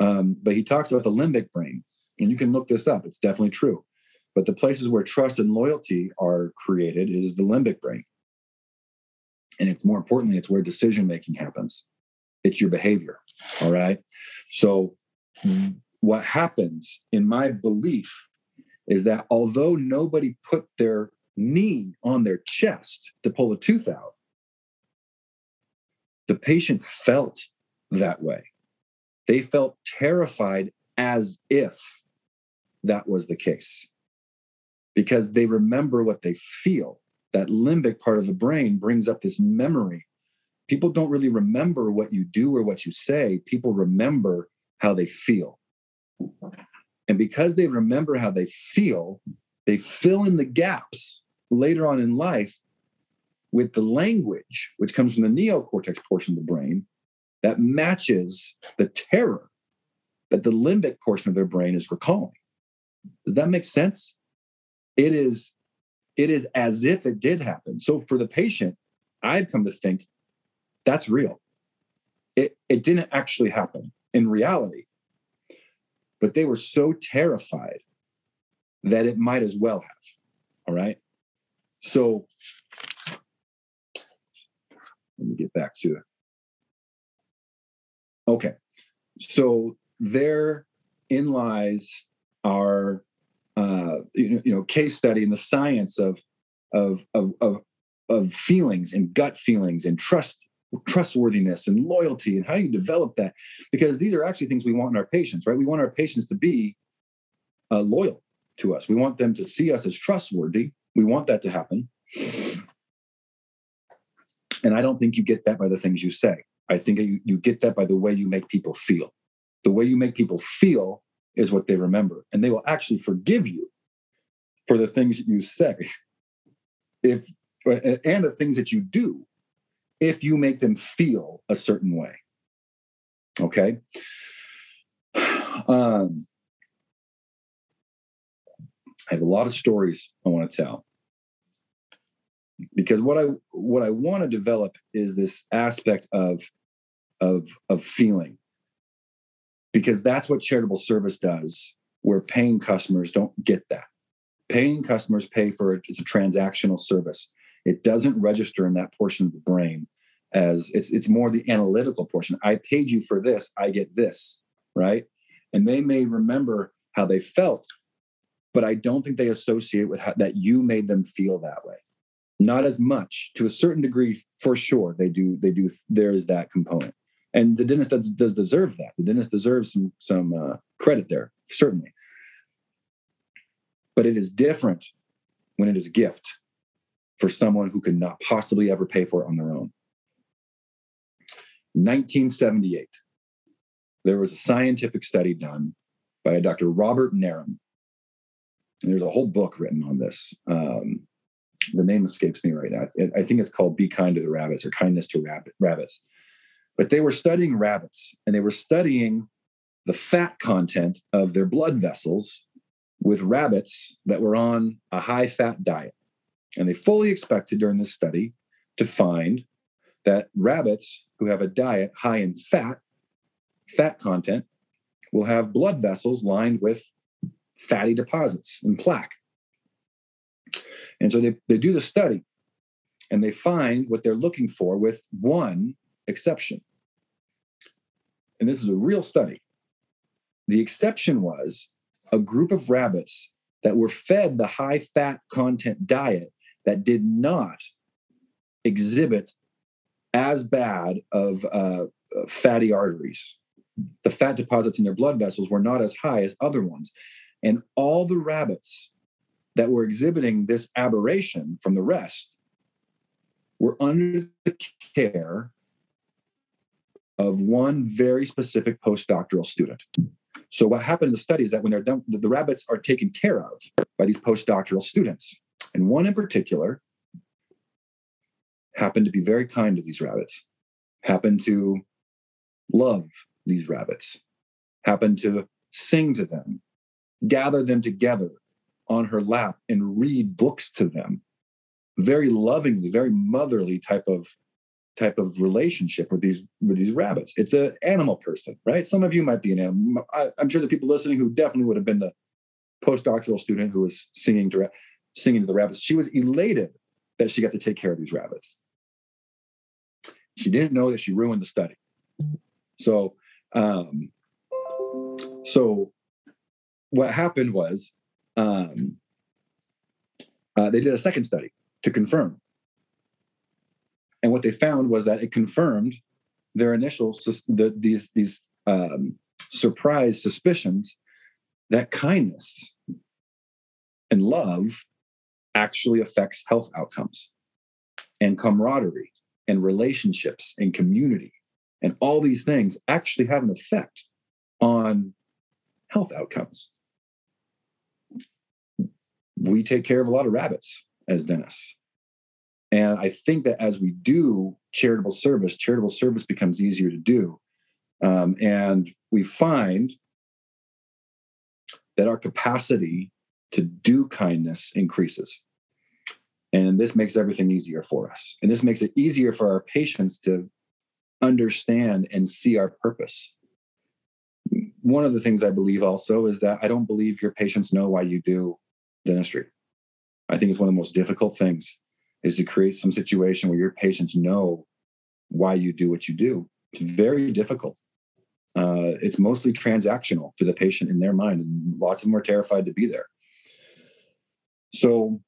Um, but he talks about the limbic brain, and you can look this up. It's definitely true. But the places where trust and loyalty are created is the limbic brain. And it's more importantly, it's where decision making happens. It's your behavior. All right. So, what happens in my belief is that although nobody put their knee on their chest to pull a tooth out, the patient felt that way. They felt terrified as if that was the case because they remember what they feel. That limbic part of the brain brings up this memory people don't really remember what you do or what you say. People remember how they feel. And because they remember how they feel, they fill in the gaps later on in life with the language, which comes from the neocortex portion of the brain, that matches the terror that the limbic portion of their brain is recalling. Does that make sense? It is, it is as if it did happen. So for the patient, I've come to think that's real. It, it didn't actually happen in reality, but they were so terrified that it might as well have. All right. So let me get back to it. Okay. So there in lies our uh, you, know, you know case study in the science of of of of, of feelings and gut feelings and trust trustworthiness and loyalty and how you develop that. Because these are actually things we want in our patients right? We want our patients to be uh, loyal to us. We want them to see us as trustworthy. We want that to happen. And i don't think you get that by the things you say. I think you, you get that by the way you make people feel. The way you make people feel is what they remember and they will actually forgive you for the things that you say. If and the things that you do if you make them feel a certain way. Okay. [SIGHS] Um, I have a lot of stories I want to tell because what I what I want to develop is this aspect of of of feeling because that's what charitable service does where paying customers don't get that paying customers pay for it it's a transactional service it doesn't register in that portion of the brain as it's it's more the analytical portion. I paid you for this, I get this, right? And they may remember how they felt, but I don't think they associate with how, that you made them feel that way. Not as much, to a certain degree, for sure. They do. They do. There is that component, and the dentist does, does deserve that. The dentist deserves some some uh, credit there, certainly. But it is different when it is a gift for someone who could not possibly ever pay for it on their own. 1978, there was a scientific study done by a Dr. Robert Nerem. There's a whole book written on this. Um, the name escapes me right now. I think it's called Be Kind to the Rabbits or Kindness to rabbit, Rabbits. But they were studying rabbits and they were studying the fat content of their blood vessels with rabbits that were on a high fat diet. And they fully expected during this study to find that rabbits who have a diet high in fat, fat content, will have blood vessels lined with fatty deposits and plaque. And so they, they do the study and they find what they're looking for with one exception. And this is a real study. The exception was a group of rabbits that were fed the high fat content diet that did not exhibit as bad of uh, fatty arteries. The fat deposits in their blood vessels were not as high as other ones. And all the rabbits that were exhibiting this aberration from the rest were under the care of one very specific postdoctoral student. So what happened in the study is that when they're done, the rabbits are taken care of by these postdoctoral students. And one in particular happened to be very kind to these rabbits, happened to love these rabbits, happened to sing to them, gather them together on her lap and read books to them. Very lovingly, very motherly type of type of relationship with these with these rabbits. It's an animal person, right? Some of you might be an animal. I, am sure the people listening who definitely would have been the postdoctoral student who was singing to singing to the rabbits. She was elated that she got to take care of these rabbits. She didn't know that she ruined the study. So, um, so what happened was um, uh, they did a second study to confirm. And what they found was that it confirmed their initial the, these these um, surprise suspicions that kindness and love actually affects health outcomes and camaraderie and relationships and community and all these things actually have an effect on health outcomes. we take care of a lot of rabbits as dentists. And I think that as we do charitable service, charitable service becomes easier to do. Um, and we find that our capacity to do kindness increases. And this makes everything easier for us. And this makes it easier for our patients to understand and see our purpose. One of the things I believe also is that I don't believe your patients know why you do dentistry. I think it's one of the most difficult things is to create some situation where your patients know why you do what you do. It's very difficult. Uh, it's mostly transactional to the patient in their mind, and lots of them are terrified to be there. So,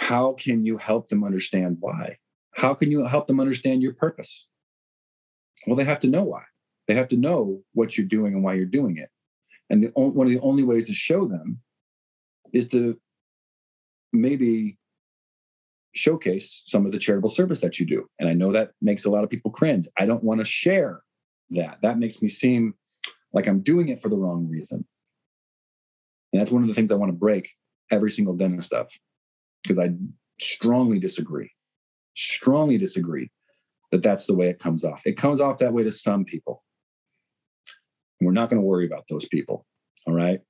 how can you help them understand why? How can you help them understand your purpose? Well, they have to know why. They have to know what you're doing and why you're doing it. And the, one of the only ways to show them is to maybe showcase some of the charitable service that you do. And I know that makes a lot of people cringe. I don't want to share that. That makes me seem like I'm doing it for the wrong reason. And that's one of the things I want to break every single dentist stuff because I strongly disagree, strongly disagree that that's the way it comes off. It comes off that way to some people. We're not going to worry about those people. All right.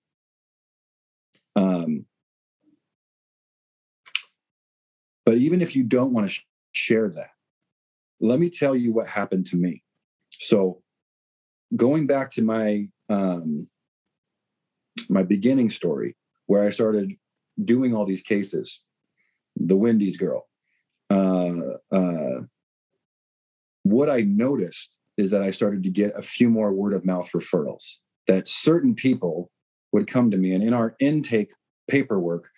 Um, but even if you don't want to sh- share that, let me tell you what happened to me. So, going back to my um, my beginning story, where I started doing all these cases, the Wendy's girl. Uh, uh, what I noticed is that I started to get a few more word of mouth referrals. That certain people would come to me, and in our intake paperwork,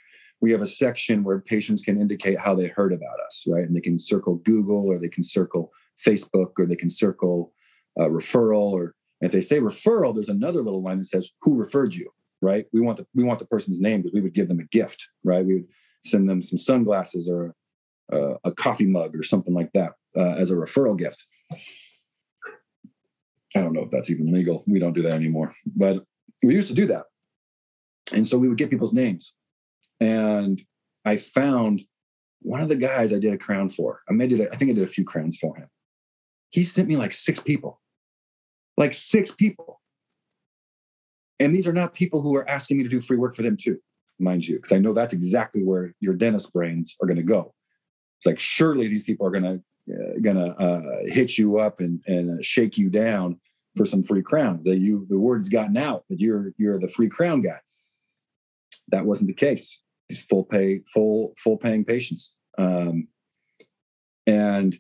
we have a section where patients can indicate how they heard about us, right? And they can circle Google or they can circle Facebook or they can circle uh, referral. Or if they say referral, there's another little line that says who referred you, right? We want the we want the person's name because we would give them a gift, right? We would send them some sunglasses or a, a coffee mug or something like that uh, as a referral gift. I don't know if that's even legal. We don't do that anymore, but we used to do that. And so we would get people's names and I found one of the guys I did a crown for. I made it. I think I did a few crowns for him. He sent me like six people, like six people. And these are not people who are asking me to do free work for them too, mind you, because I know that's exactly where your dentist brains are going to go. It's like surely these people are going to uh, gonna uh, hit you up and and uh, shake you down for some free crowns. That you the word's gotten out that you're you're the free crown guy. That wasn't the case these full pay, full full paying patients. Um, and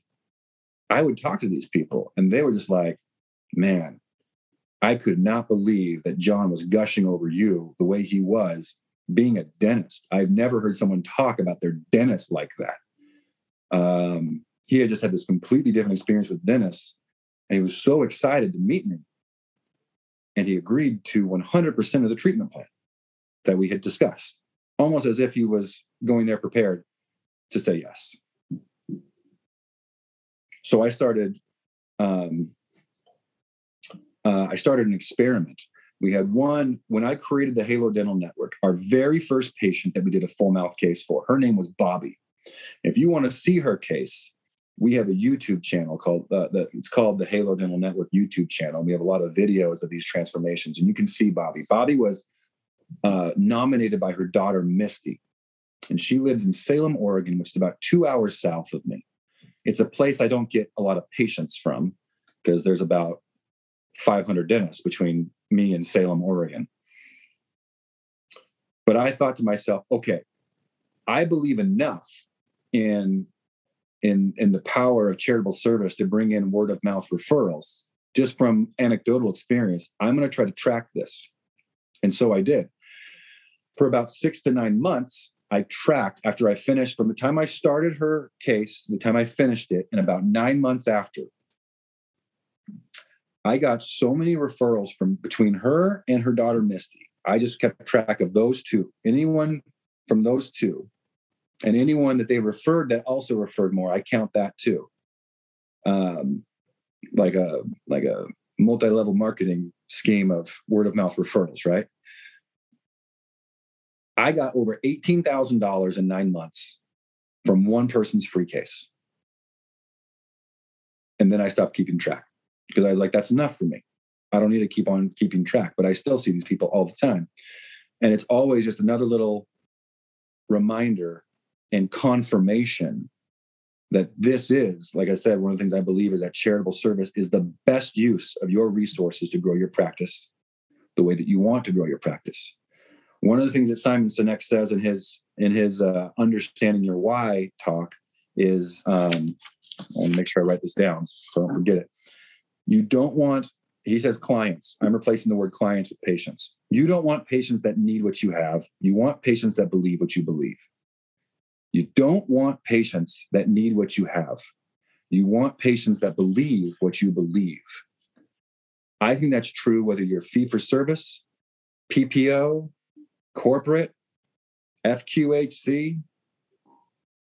I would talk to these people, and they were just like, "Man, I could not believe that John was gushing over you the way he was, being a dentist. I've never heard someone talk about their dentist like that." Um, he had just had this completely different experience with dentists, and he was so excited to meet me. And he agreed to 100% of the treatment plan that we had discussed almost as if he was going there prepared to say yes. So I started. Um, uh, I started an experiment. We had one when I created the Halo Dental Network. Our very first patient that we did a full mouth case for, her name was Bobby. If you want to see her case, we have a YouTube channel called uh, the, it's called the Halo Dental Network YouTube channel. We have a lot of videos of these transformations, and you can see Bobby. Bobby was uh, nominated by her daughter, Misty. And she lives in Salem, Oregon, which is about two hours south of me. It's a place I don't get a lot of patients from because there's about 500 dentists between me in Salem, Oregon. But I thought to myself, okay, I believe enough in in in the power of charitable service to bring in word of mouth referrals just from anecdotal experience. I'm going to try to track this. And so I did for about six to nine months, I tracked after I finished from the time I started her case, the time I finished it, and about nine months after, I got so many referrals from between her and her daughter Misty. I just kept track of those two. Anyone from those two, and anyone that they referred that also referred more, I count that too. Um, like a like a multi-level marketing scheme of word of mouth referrals, right? I got over $18,000 in nine months from one person's free case. And then I stopped keeping track because I was like, that's enough for me. I don't need to keep on keeping track, but I still see these people all the time. And it's always just another little reminder and confirmation that this is, like I said, one of the things I believe is that charitable service is the best use of your resources to grow your practice the way that you want to grow your practice. One of the things that Simon Sinek says in his in his uh, understanding your why talk is um, I'll make sure I write this down so I don't forget it. You don't want he says clients. I'm replacing the word clients with patients. You don't want patients that need what you have. You want patients that believe what you believe. You don't want patients that need what you have. You want patients that believe what you believe. I think that's true whether you're fee for service, PPO, corporate, FQHC,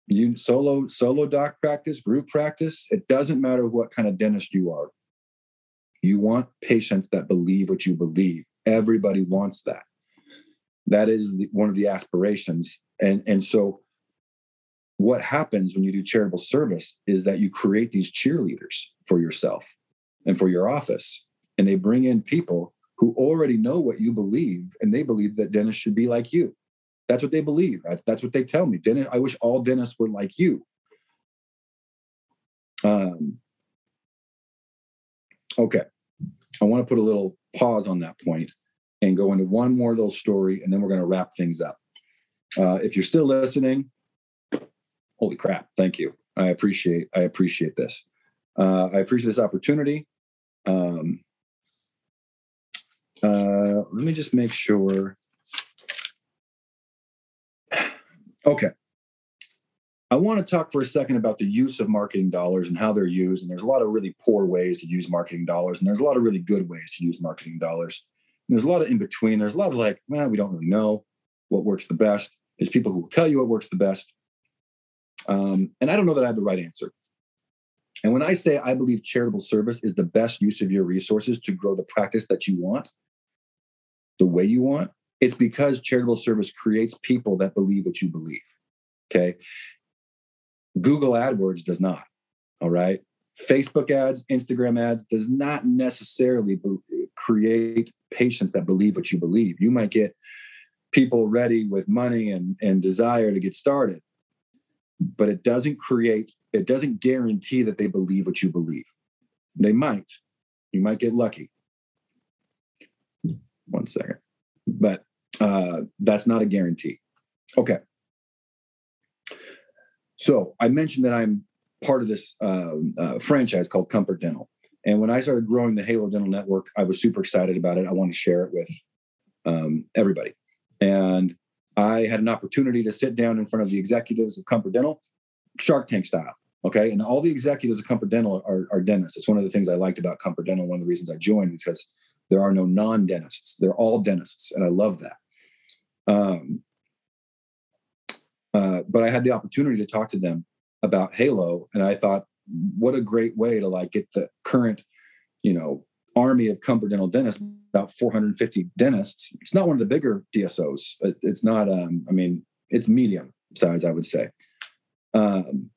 you solo solo doc practice, group practice. It doesn't matter what kind of dentist you are. You want patients that believe what you believe. Everybody wants that. That is one of the aspirations, and and so what happens when you do charitable service is that you create these cheerleaders for yourself and for your office and they bring in people who already know what you believe and they believe that dentists should be like you. That's what they believe. That's what they tell me. Dentist i wish all dentists were like you. Um, okay. I want to put a little pause on that point and go into one more little story and then we're going to wrap things up. Uh, if you're still listening holy crap thank you. I appreciate i appreciate this. Uh, i appreciate this opportunity. Um, uh, let me just make sure. Okay i want to talk for a second about the use of marketing dollars and how they're used and there's a lot of really poor ways to use marketing dollars and there's a lot of really good ways to use marketing dollars and there's a lot of in between there's a lot of like well we don't really know what works the best there's people who will tell you what works the best um, and I don't know that I have the right answer. And when I say I believe charitable service is the best use of your resources to grow the practice that you want, the way you want, it's because charitable service creates people that believe what you believe. Okay. Google AdWords does not. All right. Facebook ads, Instagram ads does not necessarily be- create patients that believe what you believe. You might get people ready with money and, and desire to get started but it doesn't create, it doesn't guarantee that they believe what you believe. They might. You might get lucky. One second. But uh, that's not a guarantee. Okay. So I mentioned that I'm part of this uh, uh, franchise called Comfort Dental. And when I started growing the Halo Dental Network, I was super excited about it. I wanted to share it with um, everybody. And I had an opportunity to sit down in front of the executives of Comfort Dental, Shark Tank style. Okay. And all the executives of Comfort Dental are, are dentists. It's one of the things I liked about Comfort Dental. One of the reasons I joined because there are no non dentists, they're all dentists. And I love that. Um, uh, but I had the opportunity to talk to them about Halo. And I thought, what a great way to like get the current, you know, army of Comfort Dental dentists, about 450 dentists. It's not one of the bigger DSOs. It's not. Um, I mean, it's medium size, I would say. Um,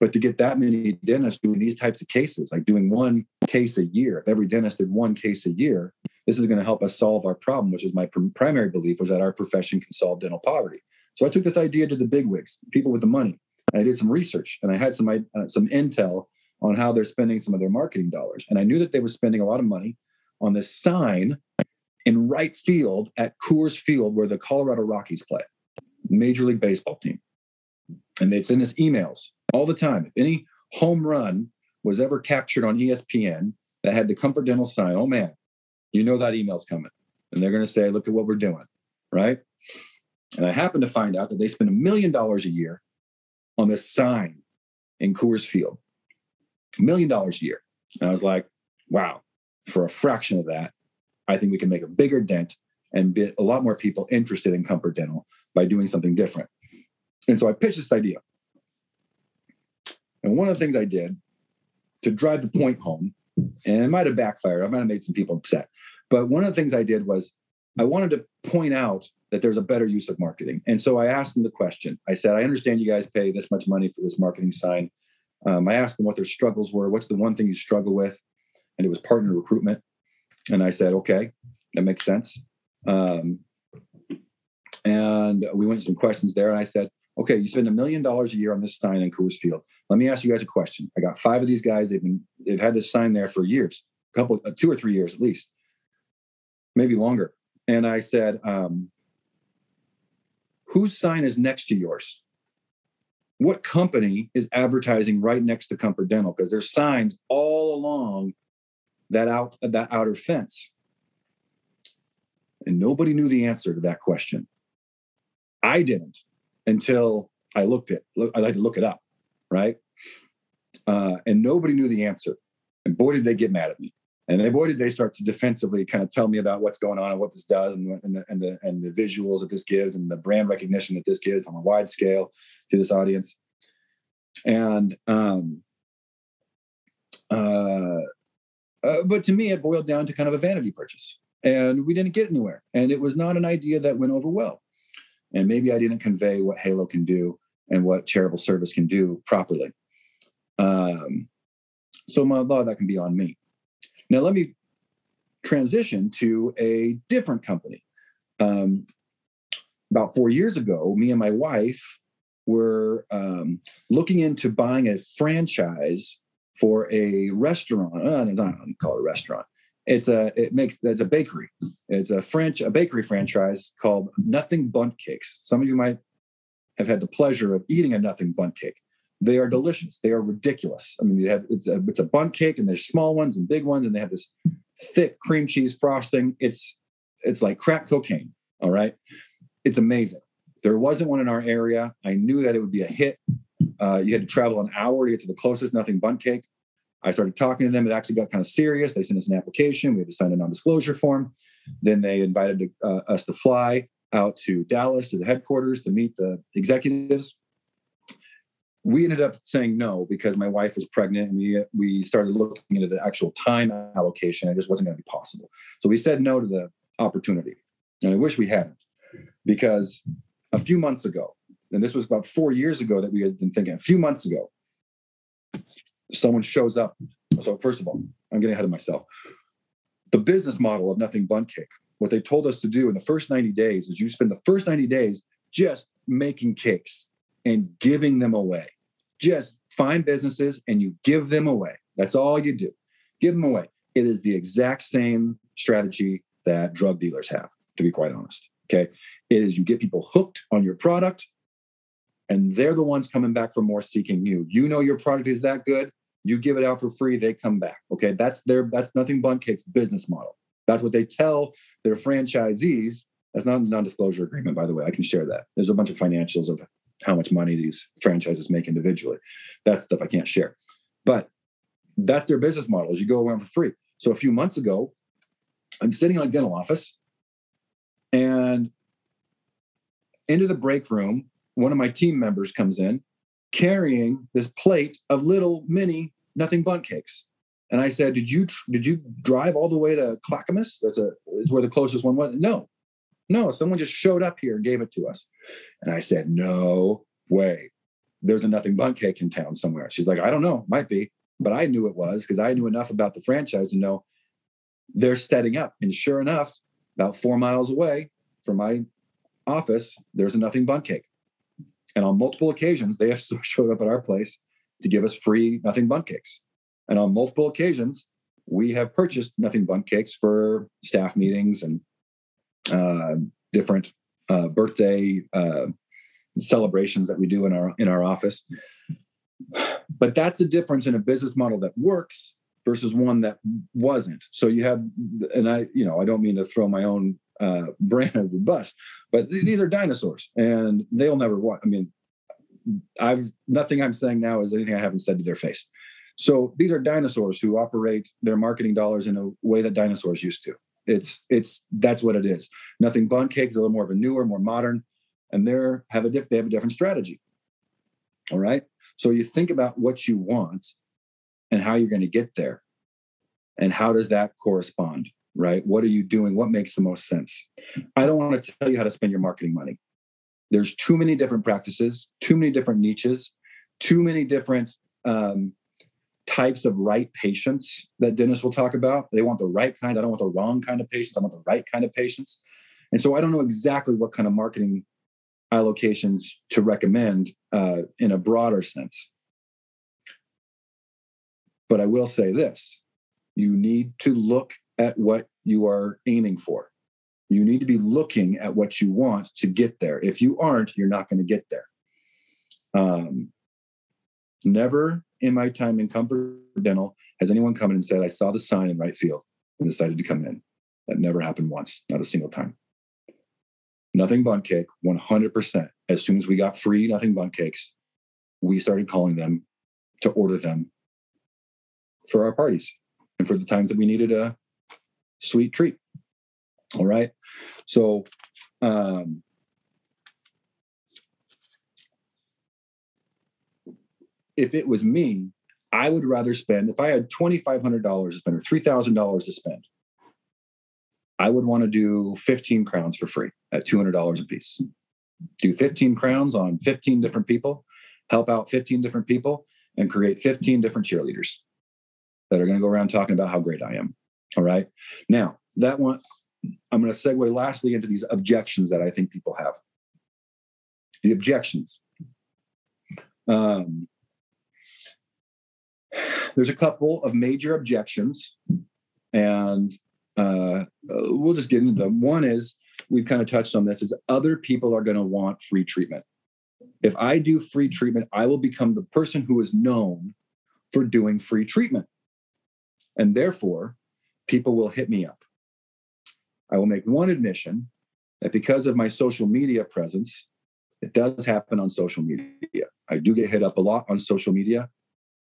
but to get that many dentists doing these types of cases, like doing one case a year, if every dentist did one case a year, this is going to help us solve our problem, which is my pr- primary belief was that our profession can solve dental poverty. So I took this idea to the bigwigs, people with the money, and I did some research and I had some uh, some intel on how they're spending some of their marketing dollars. And I knew that they were spending a lot of money on this sign in right field at Coors Field where the Colorado Rockies play, Major League Baseball team. And they'd send us emails all the time. If any home run was ever captured on ESPN that had the Comfort Dental sign, oh man, you know that email's coming. And they're going to say, look at what we're doing. Right. And I happened to find out that they spend a million dollars a year on this sign in Coors Field A million dollars a year. And I was like, wow, for a fraction of that, I think we can make a bigger dent and get a lot more people interested in comfort dental by doing something different. And so I pitched this idea. And one of the things I did to drive the point home, and it might have backfired, I might have made some people upset, but one of the things I did was I wanted to point out that there's a better use of marketing. And so I asked them the question. I said, I understand you guys pay this much money for this marketing sign. Um, I asked them what their struggles were. What's the one thing you struggle with? And it was partner recruitment. And I said, okay, that makes sense. Um, and we went some questions there. And I said, okay, you spend a million dollars a year on this sign in Coors Field. Let me ask you guys a question. I got five of these guys. They've been they've had this sign there for years, a couple, uh, two or three years at least, maybe longer. And I said, um, whose sign is next to yours? What company is advertising right next to Comfort Dental? Because there's signs all along that out that outer fence. And nobody knew the answer to that question. I didn't until I looked at I had to look it up, right? Uh, and nobody knew the answer. And boy, did they get mad at me. And then boy, did they start to defensively kind of tell me about what's going on and what this does and, and, the, and, the, and the visuals that this gives and the brand recognition that this gives on a wide scale to this audience. And um, uh, uh, but to me, it boiled down to kind of a vanity purchase. And we didn't get anywhere. And it was not an idea that went over well. And maybe I didn't convey what Halo can do and what charitable service can do properly. Um, so my, of that can be on me. Now, let me transition to a different company. Um, about four years ago, me and my wife were um, looking into buying a franchise for a restaurant. Uh, I don't call it a restaurant. It's a it makes it's a bakery. It's a French a bakery franchise called Nothing Bundt Cakes. Some of you might have had the pleasure of eating a Nothing Bundt Cake. They are delicious. They are ridiculous. I mean, they have it's a it's a Bundt cake, and there's small ones and big ones, and they have this thick cream cheese frosting. It's it's like crack cocaine. All right, it's amazing. There wasn't one in our area. I knew that it would be a hit. Uh, you had to travel an hour to get to the closest Nothing Bundt Cake. I started talking to them. It actually got kind of serious. They sent us an application. We had to sign a non-disclosure form. Then they invited uh, us to fly out to Dallas to the headquarters to meet the executives. We ended up saying no because my wife was pregnant, and we we started looking into the actual time allocation. It just wasn't going to be possible. So we said no to the opportunity, and I wish we hadn't, because a few months ago, and this was about four years ago that we had been thinking. A few months ago, someone shows up. So first of all, I'm getting ahead of myself. The business model of Nothing Bundt Cake, what they told us to do in the first 90 days is you spend the first 90 days just making cakes and giving them away. Just find businesses and you give them away. That's all you do. Give them away. It is the exact same strategy that drug dealers have, to be quite honest. Okay. It is you get people hooked on your product and they're the ones coming back for more seeking you. You know your product is that good, you give it out for free, they come back. Okay, that's their that's nothing Bundt Cake's business model. That's what they tell their franchisees. That's not a non-disclosure agreement, by the way. I can share that. There's a bunch of financials of how much money these franchises make individually. That's stuff I can't share. But that's their business model is you go around for free. So a few months ago, I'm sitting in a dental office and into the break room one of my team members comes in carrying this plate of little mini nothing Bundt cakes. And I said, "Did you did you drive all the way to Clackamas? That's a is where the closest one was." No, no. Someone just showed up here and gave it to us. And I said, "No way. There's a nothing Bundt cake in town somewhere." She's like, "I don't know. Might be." But I knew it was because I knew enough about the franchise to know they're setting up. And sure enough, about four miles away from my office, there's a nothing Bundt cake. And on multiple occasions, they [LAUGHS] have showed up at our place to give us free nothing Bundt cakes. And on multiple occasions, we have purchased nothing Bundt cakes for staff meetings and uh, different uh, birthday uh, celebrations that we do in our in our office. But that's the difference in a business model that works versus one that wasn't. So you have, and I, you know, I don't mean to throw my own uh, [LAUGHS] brand of the bus, but th- these are dinosaurs, and they'll never walk. I mean, I've nothing I'm saying now is anything I haven't said to their face. So these are dinosaurs who operate their marketing dollars in a way that dinosaurs used to. It's it's that's what it is. Nothing Bundt cake is a little more of a newer, more modern, and they're have a diff, they have a different strategy. All right. So you think about what you want and how you're going to get there, and how does that correspond? right? What are you doing? What makes the most sense? I don't want to tell you how to spend your marketing money. There's too many different practices, too many different niches, too many different um, types of right patients that dentists will talk about. They want the right kind. I don't want the wrong kind of patients. I want the right kind of patients. And so I don't know exactly what kind of marketing allocations to recommend uh, in a broader sense. But I will say this you need to look at what you are aiming for. You need to be looking at what you want to get there. If you aren't, you're not going to get there. Um, never in my time in Comfort Dental has anyone come in and said, I saw the sign in right field and decided to come in. That never happened once, not a single time. Nothing Bundt Cake, 100%. As soon as we got free Nothing Bundt Cakes, we started calling them to order them for our parties and for the times that we needed a sweet treat. All right. So, um, if it was me, I would rather spend, if I had $2,500 to spend or $3,000 to spend, I would want to do 15 crowns for free at $200 a piece. Do 15 crowns on 15 different people, help out 15 different people, and create 15 different cheerleaders that are going to go around talking about how great I am. All right. Now, that one, I'm going to segue lastly into these objections that I think people have. The objections. Um, there's a couple of major objections, and uh, we'll just get into them. One is we've kind of touched on this: is other people are going to want free treatment. If I do free treatment, I will become the person who is known for doing free treatment, and therefore, people will hit me up. I will make one admission that because of my social media presence, it does happen on social media. I do get hit up a lot on social media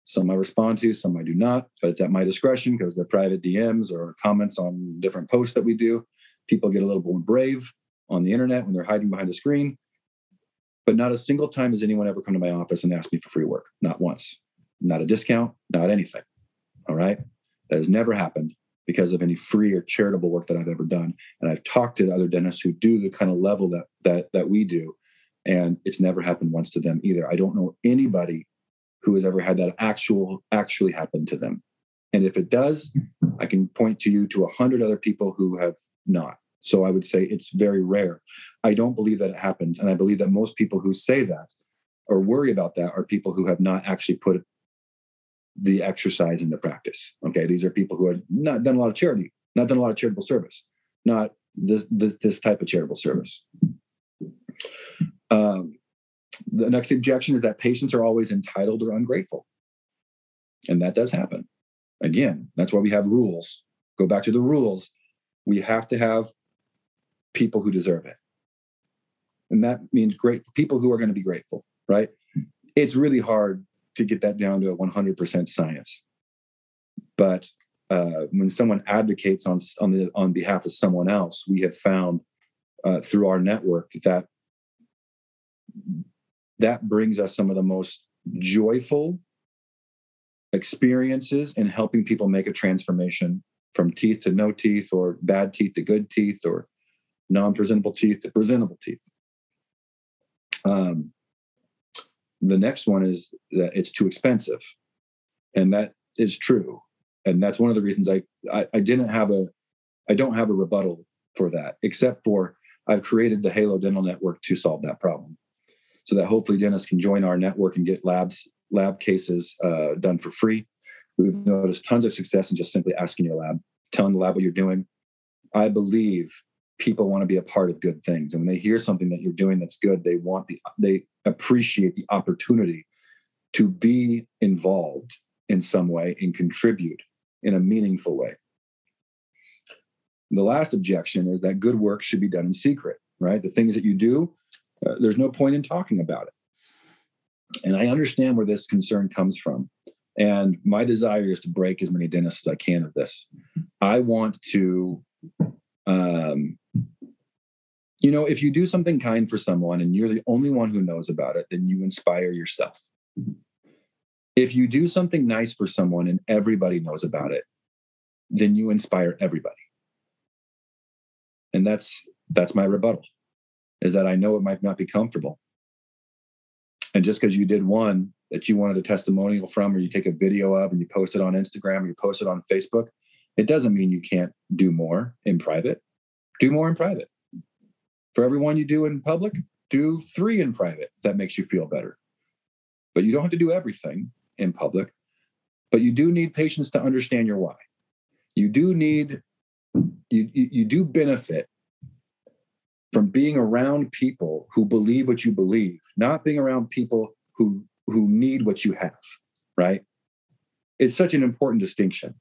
some I respond to, some I do not, but it's at my discretion because they're private DMs or comments on different posts that we do. People get a little more brave on the internet when they're hiding behind a screen. But not a single time has anyone ever come to my office and asked me for free work. Not once. Not a discount, not anything. All right. That has never happened because of any free or charitable work that I've ever done. And I've talked to other dentists who do the kind of level that that that we do. And it's never happened once to them either. I don't know anybody who has ever had that actual actually happen to them. And if it does, I can point to you to a hundred other people who have not. So I would say it's very rare. I don't believe that it happens. And I believe that most people who say that or worry about that are people who have not actually put the exercise into practice. Okay. These are people who have not done a lot of charity, not done a lot of charitable service, not this this this type of charitable service. Um, the next objection is that patients are always entitled or ungrateful. And that does happen. Again, that's why we have rules. Go back to the rules. We have to have people who deserve it. And that means great people who are going to be grateful, right? It's really hard to get that down to a 100% science. But uh, when someone advocates on on the on behalf of someone else, we have found uh, through our network that that brings us some of the most joyful experiences in helping people make a transformation from teeth to no teeth or bad teeth to good teeth or non-presentable teeth to presentable teeth. Um, the next one is that it's too expensive and that is true. And that's one of the reasons I, I i didn't have a i don't have a rebuttal for that except for i've created the halo dental network to solve that problem so that hopefully dentists can join our network and get labs lab cases uh, done for free. We've noticed tons of success in just simply asking your lab, telling the lab what you're doing. I believe people want to be a part of good things, and when they hear something that you're doing that's good, they want the they appreciate the opportunity to be involved in some way and contribute in a meaningful way. The last objection is that good work should be done in secret, right? The things that you do uh, there's no point in talking about it. And I understand where this concern comes from. And my desire is to break as many dentists as I can of this. I want to, um, you know, if you do something kind for someone and you're the only one who knows about it, then you inspire yourself. If you do something nice for someone and everybody knows about it, then you inspire everybody. And that's that's my rebuttal is that I know it might not be comfortable. And just because you did one that you wanted a testimonial from, or you take a video of and you post it on Instagram or you post it on Facebook, it doesn't mean you can't do more in private. Do more in private. For every one you do in public, do three in private if that makes you feel better. But you don't have to do everything in public. But you do need patience to understand your why. You do need, you, you, you do benefit from being around people who believe what you believe, not being around people who who need what you have, right? It's such an important distinction.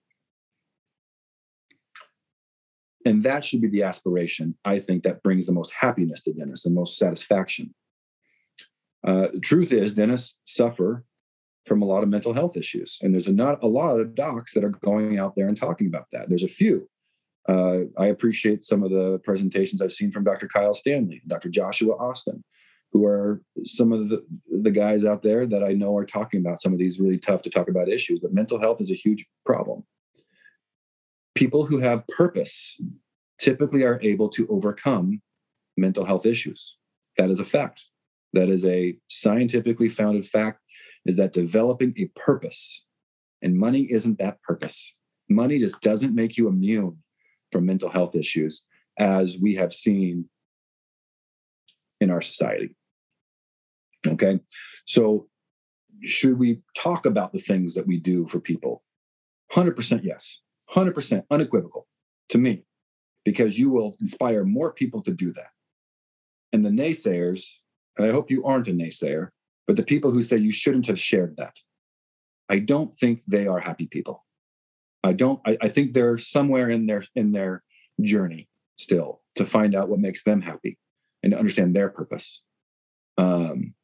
And that should be the aspiration, I think, that brings the most happiness to Dennis and most satisfaction. Uh, truth is, Dennis suffer from a lot of mental health issues. And there's a, not a lot of docs that are going out there and talking about that. There's a few. Uh, I appreciate some of the presentations I've seen from Dr. Kyle Stanley, Dr. Joshua Austin, who are some of the, the guys out there that I know are talking about some of these really tough to talk about issues. But mental health is a huge problem. People who have purpose typically are able to overcome mental health issues. That is a fact. That is a scientifically founded fact is that developing a purpose and money isn't that purpose. Money just doesn't make you immune from mental health issues as we have seen in our society. Okay. So, should we talk about the things that we do for people? 100% yes. 100% unequivocal to me, because you will inspire more people to do that. And the naysayers, and I hope you aren't a naysayer, but the people who say you shouldn't have shared that, I don't think they are happy people. I don't. I, I think they're somewhere in their in their journey still to find out what makes them happy and to understand their purpose. Um,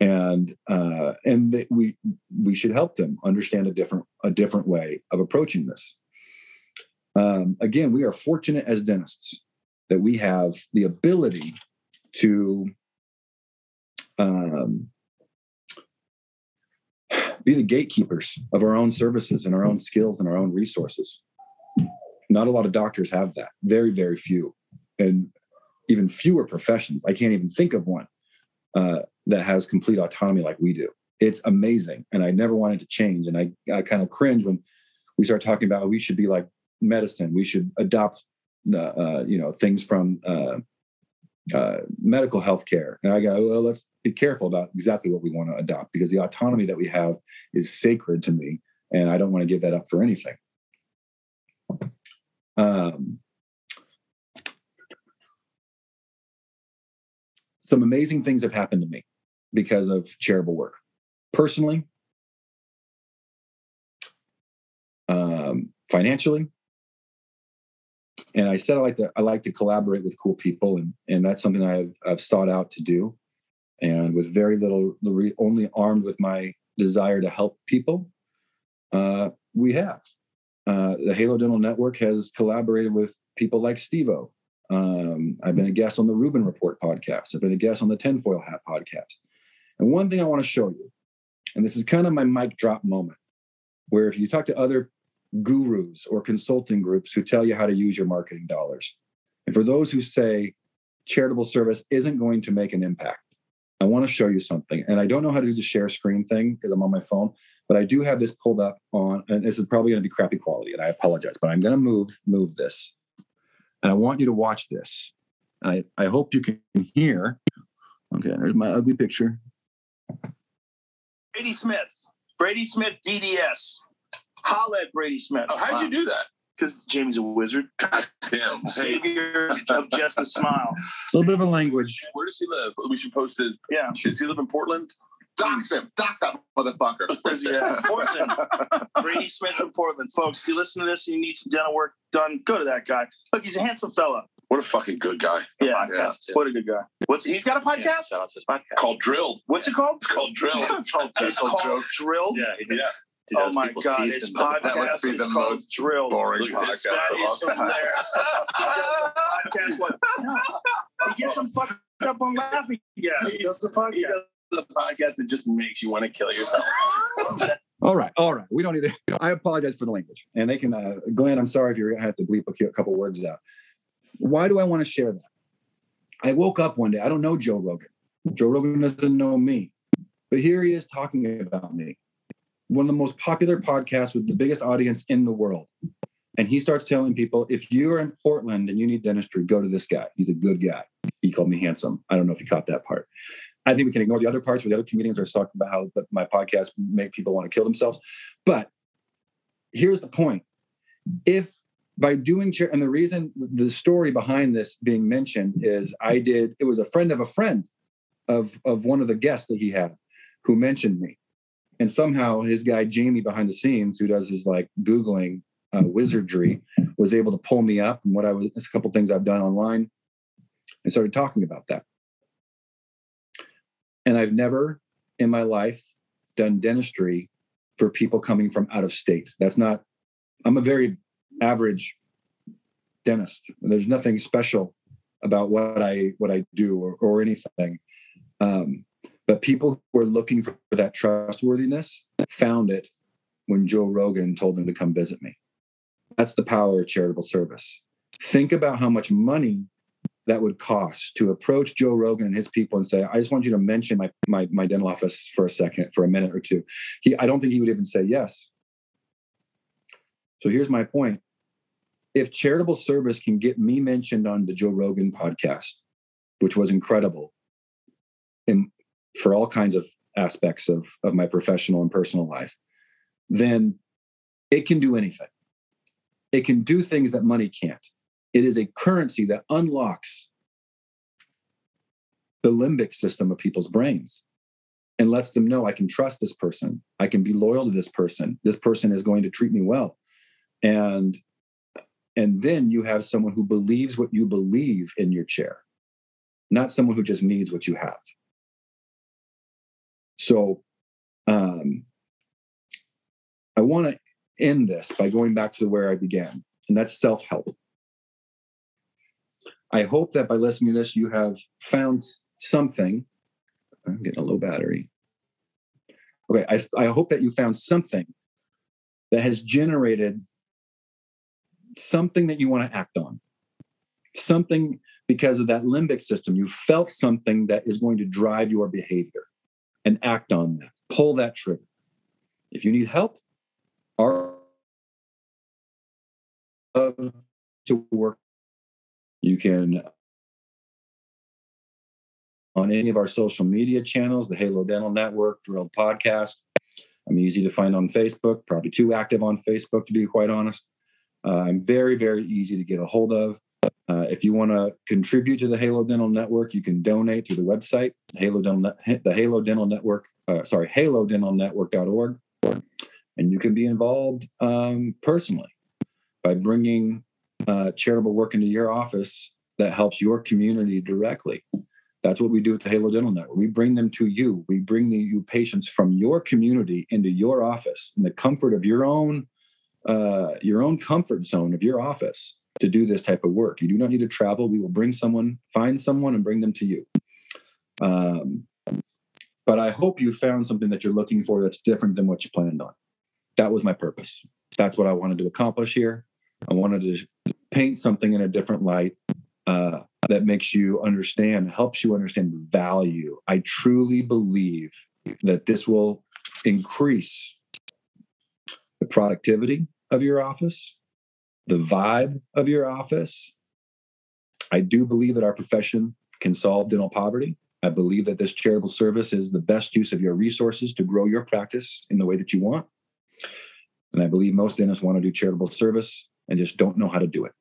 and uh, and they, we we should help them understand a different a different way of approaching this. Um, again, we are fortunate as dentists that we have the ability to um, be the gatekeepers of our own services and our own skills and our own resources. Not a lot of doctors have that. Very, very few, and even fewer professions. I can't even think of one uh, that has complete autonomy like we do. It's amazing, and I never wanted to change. And I, I kind of cringe when we start talking about we should be like medicine. We should adopt, the, uh, you know, things from uh, medical health care. And I go, well, let's be careful about exactly what we want to adopt because the autonomy that we have is sacred to me, and I don't want to give that up for anything. Um, some amazing things have happened to me because of charitable work. Personally, um, financially, and I said I like to I like to collaborate with cool people, and and that's something I've I've sought out to do, and with very little, only armed with my desire to help people, uh, we have. Uh, the Halo Dental Network has collaborated with people like Steve-O. Um, I've been a guest on the Rubin Report podcast. I've been a guest on the Tinfoil Hat podcast. And one thing I want to show you, and this is kind of my mic drop moment, where if you talk to other gurus or consulting groups who tell you how to use your marketing dollars. And for those who say charitable service isn't going to make an impact, I want to show you something. And I don't know how to do the share screen thing because I'm on my phone, but I do have this pulled up on, and this is probably going to be crappy quality, and I apologize, but I'm going to move move this, and I want you to watch this. I I hope you can hear. Okay, there's my ugly picture. Brady Smith, Brady Smith DDS. Holla at Brady Smith. Oh, how'd you do that? Because Jamie's a wizard. God damn. [LAUGHS] Savior of just a smile. A little bit of a language. where does he live? We should post his. Yeah. Does he live in Portland? Dox him. Dox that motherfucker. [LAUGHS] Where's he at? [LAUGHS] Portland. Brady Smith from Portland. Folks, if you listen to this and you need some dental work done, go to that guy. Look, he's a handsome fella. What a fucking good guy. Yeah. Podcast, too. What a good guy. What's he's got a podcast? Shout out to his podcast. Called Drilled. What's it called? It's called Drilled. It's called, it's Insult called joke. Drilled. Yeah, he Yeah. Oh does my people's God! teeth His and- podcast must be is the called most Drilled. boring Look at podcast That of all is time. hilarious. [LAUGHS] He gets a podcast. What? He gets some fucked up on laughing gas. He does the He podcast. does the podcast that just makes you want to kill yourself. [LAUGHS] All right, all right. We don't need to. I apologize for the language, and they can. Uh, Glenn, I'm sorry if you're gonna have to bleep a cou- couple words out. Why do I want to share that? I woke up one day. I don't know Joe Rogan. Joe Rogan doesn't know me, but here he is talking about me. One of the most popular podcasts with the biggest audience in the world. And he starts telling people if you're in Portland and you need dentistry, go to this guy. He's a good guy. He called me handsome. I don't know if you caught that part. I think we can ignore the other parts where the other comedians are talking about how the, my podcast make people want to kill themselves. But here's the point: if by doing chair, and the reason the story behind this being mentioned is I did. It was a friend of a friend of of one of the guests that he had who mentioned me, and somehow his guy Jamie behind the scenes, who does his like googling uh, wizardry, was able to pull me up and what I was. a couple things I've done online, and started talking about that. And I've never in my life done dentistry for people coming from out of state. That's not, I'm a very average dentist. There's nothing special about what I what I do or, or anything. Um, but people who are looking for that trustworthiness found it when Joe Rogan told them to come visit me. That's the power of charitable service. Think about how much money that would cost to approach Joe Rogan and his people and say, I just want you to mention my, my, my dental office for a second, for a minute or two. He, I don't think he would even say yes. So here's my point. If charitable service can get me mentioned on the Joe Rogan podcast, which was incredible in, for all kinds of aspects of, of my professional and personal life, then it can do anything. It can do things that money can't. It is a currency that unlocks the limbic system of people's brains and lets them know I can trust this person. I can be loyal to this person. This person is going to treat me well. And and then you have someone who believes what you believe in your chair, not someone who just needs what you have. So um, I want to end this by going back to where I began, and that's self help. I hope that by listening to this, you have found something. I'm getting a low battery. Okay, I, I hope that you found something that has generated something that you want to act on. Something because of that limbic system, you felt something that is going to drive your behavior and act on that. Pull that trigger. If you need help, our to work you can on any of our social media channels, the Halo Dental Network, Drilled Podcast. I'm easy to find on Facebook, probably too active on Facebook to be quite honest. Uh, I'm very, very easy to get a hold of. Uh, if you want to contribute to the Halo Dental Network, you can donate through the website, Halo Dental, the Halo Dental Network, uh, sorry, halodentalnetwork.org. And you can be involved um, personally by bringing uh, charitable work into your office that helps your community directly. That's what we do at the Halo Dental Network. We bring them to you. We bring the, you patients from your community into your office in the comfort of your own uh, your own comfort zone of your office to do this type of work. You do not need to travel. We will bring someone, find someone, and bring them to you. Um, but I hope you found something that you're looking for that's different than what you planned on. That was my purpose. That's what I wanted to accomplish here. I wanted to paint something in a different light uh, that makes you understand, helps you understand the value. I truly believe that this will increase the productivity of your office, the vibe of your office. I do believe that our profession can solve dental poverty. I believe that this charitable service is the best use of your resources to grow your practice in the way that you want. And I believe most dentists want to do charitable service and just don't know how to do it.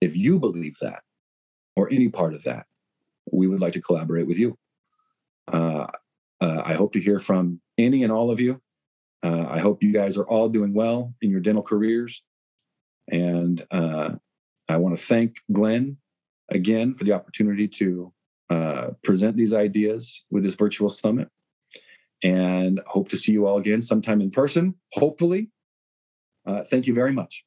If you believe that, or any part of that, we would like to collaborate with you. Uh, uh, I hope to hear from any and all of you. Uh, I hope you guys are all doing well in your dental careers. And uh, I want to thank Glenn again for the opportunity to uh, present these ideas with this virtual summit. And hope to see you all again sometime in person, hopefully uh, thank you very much.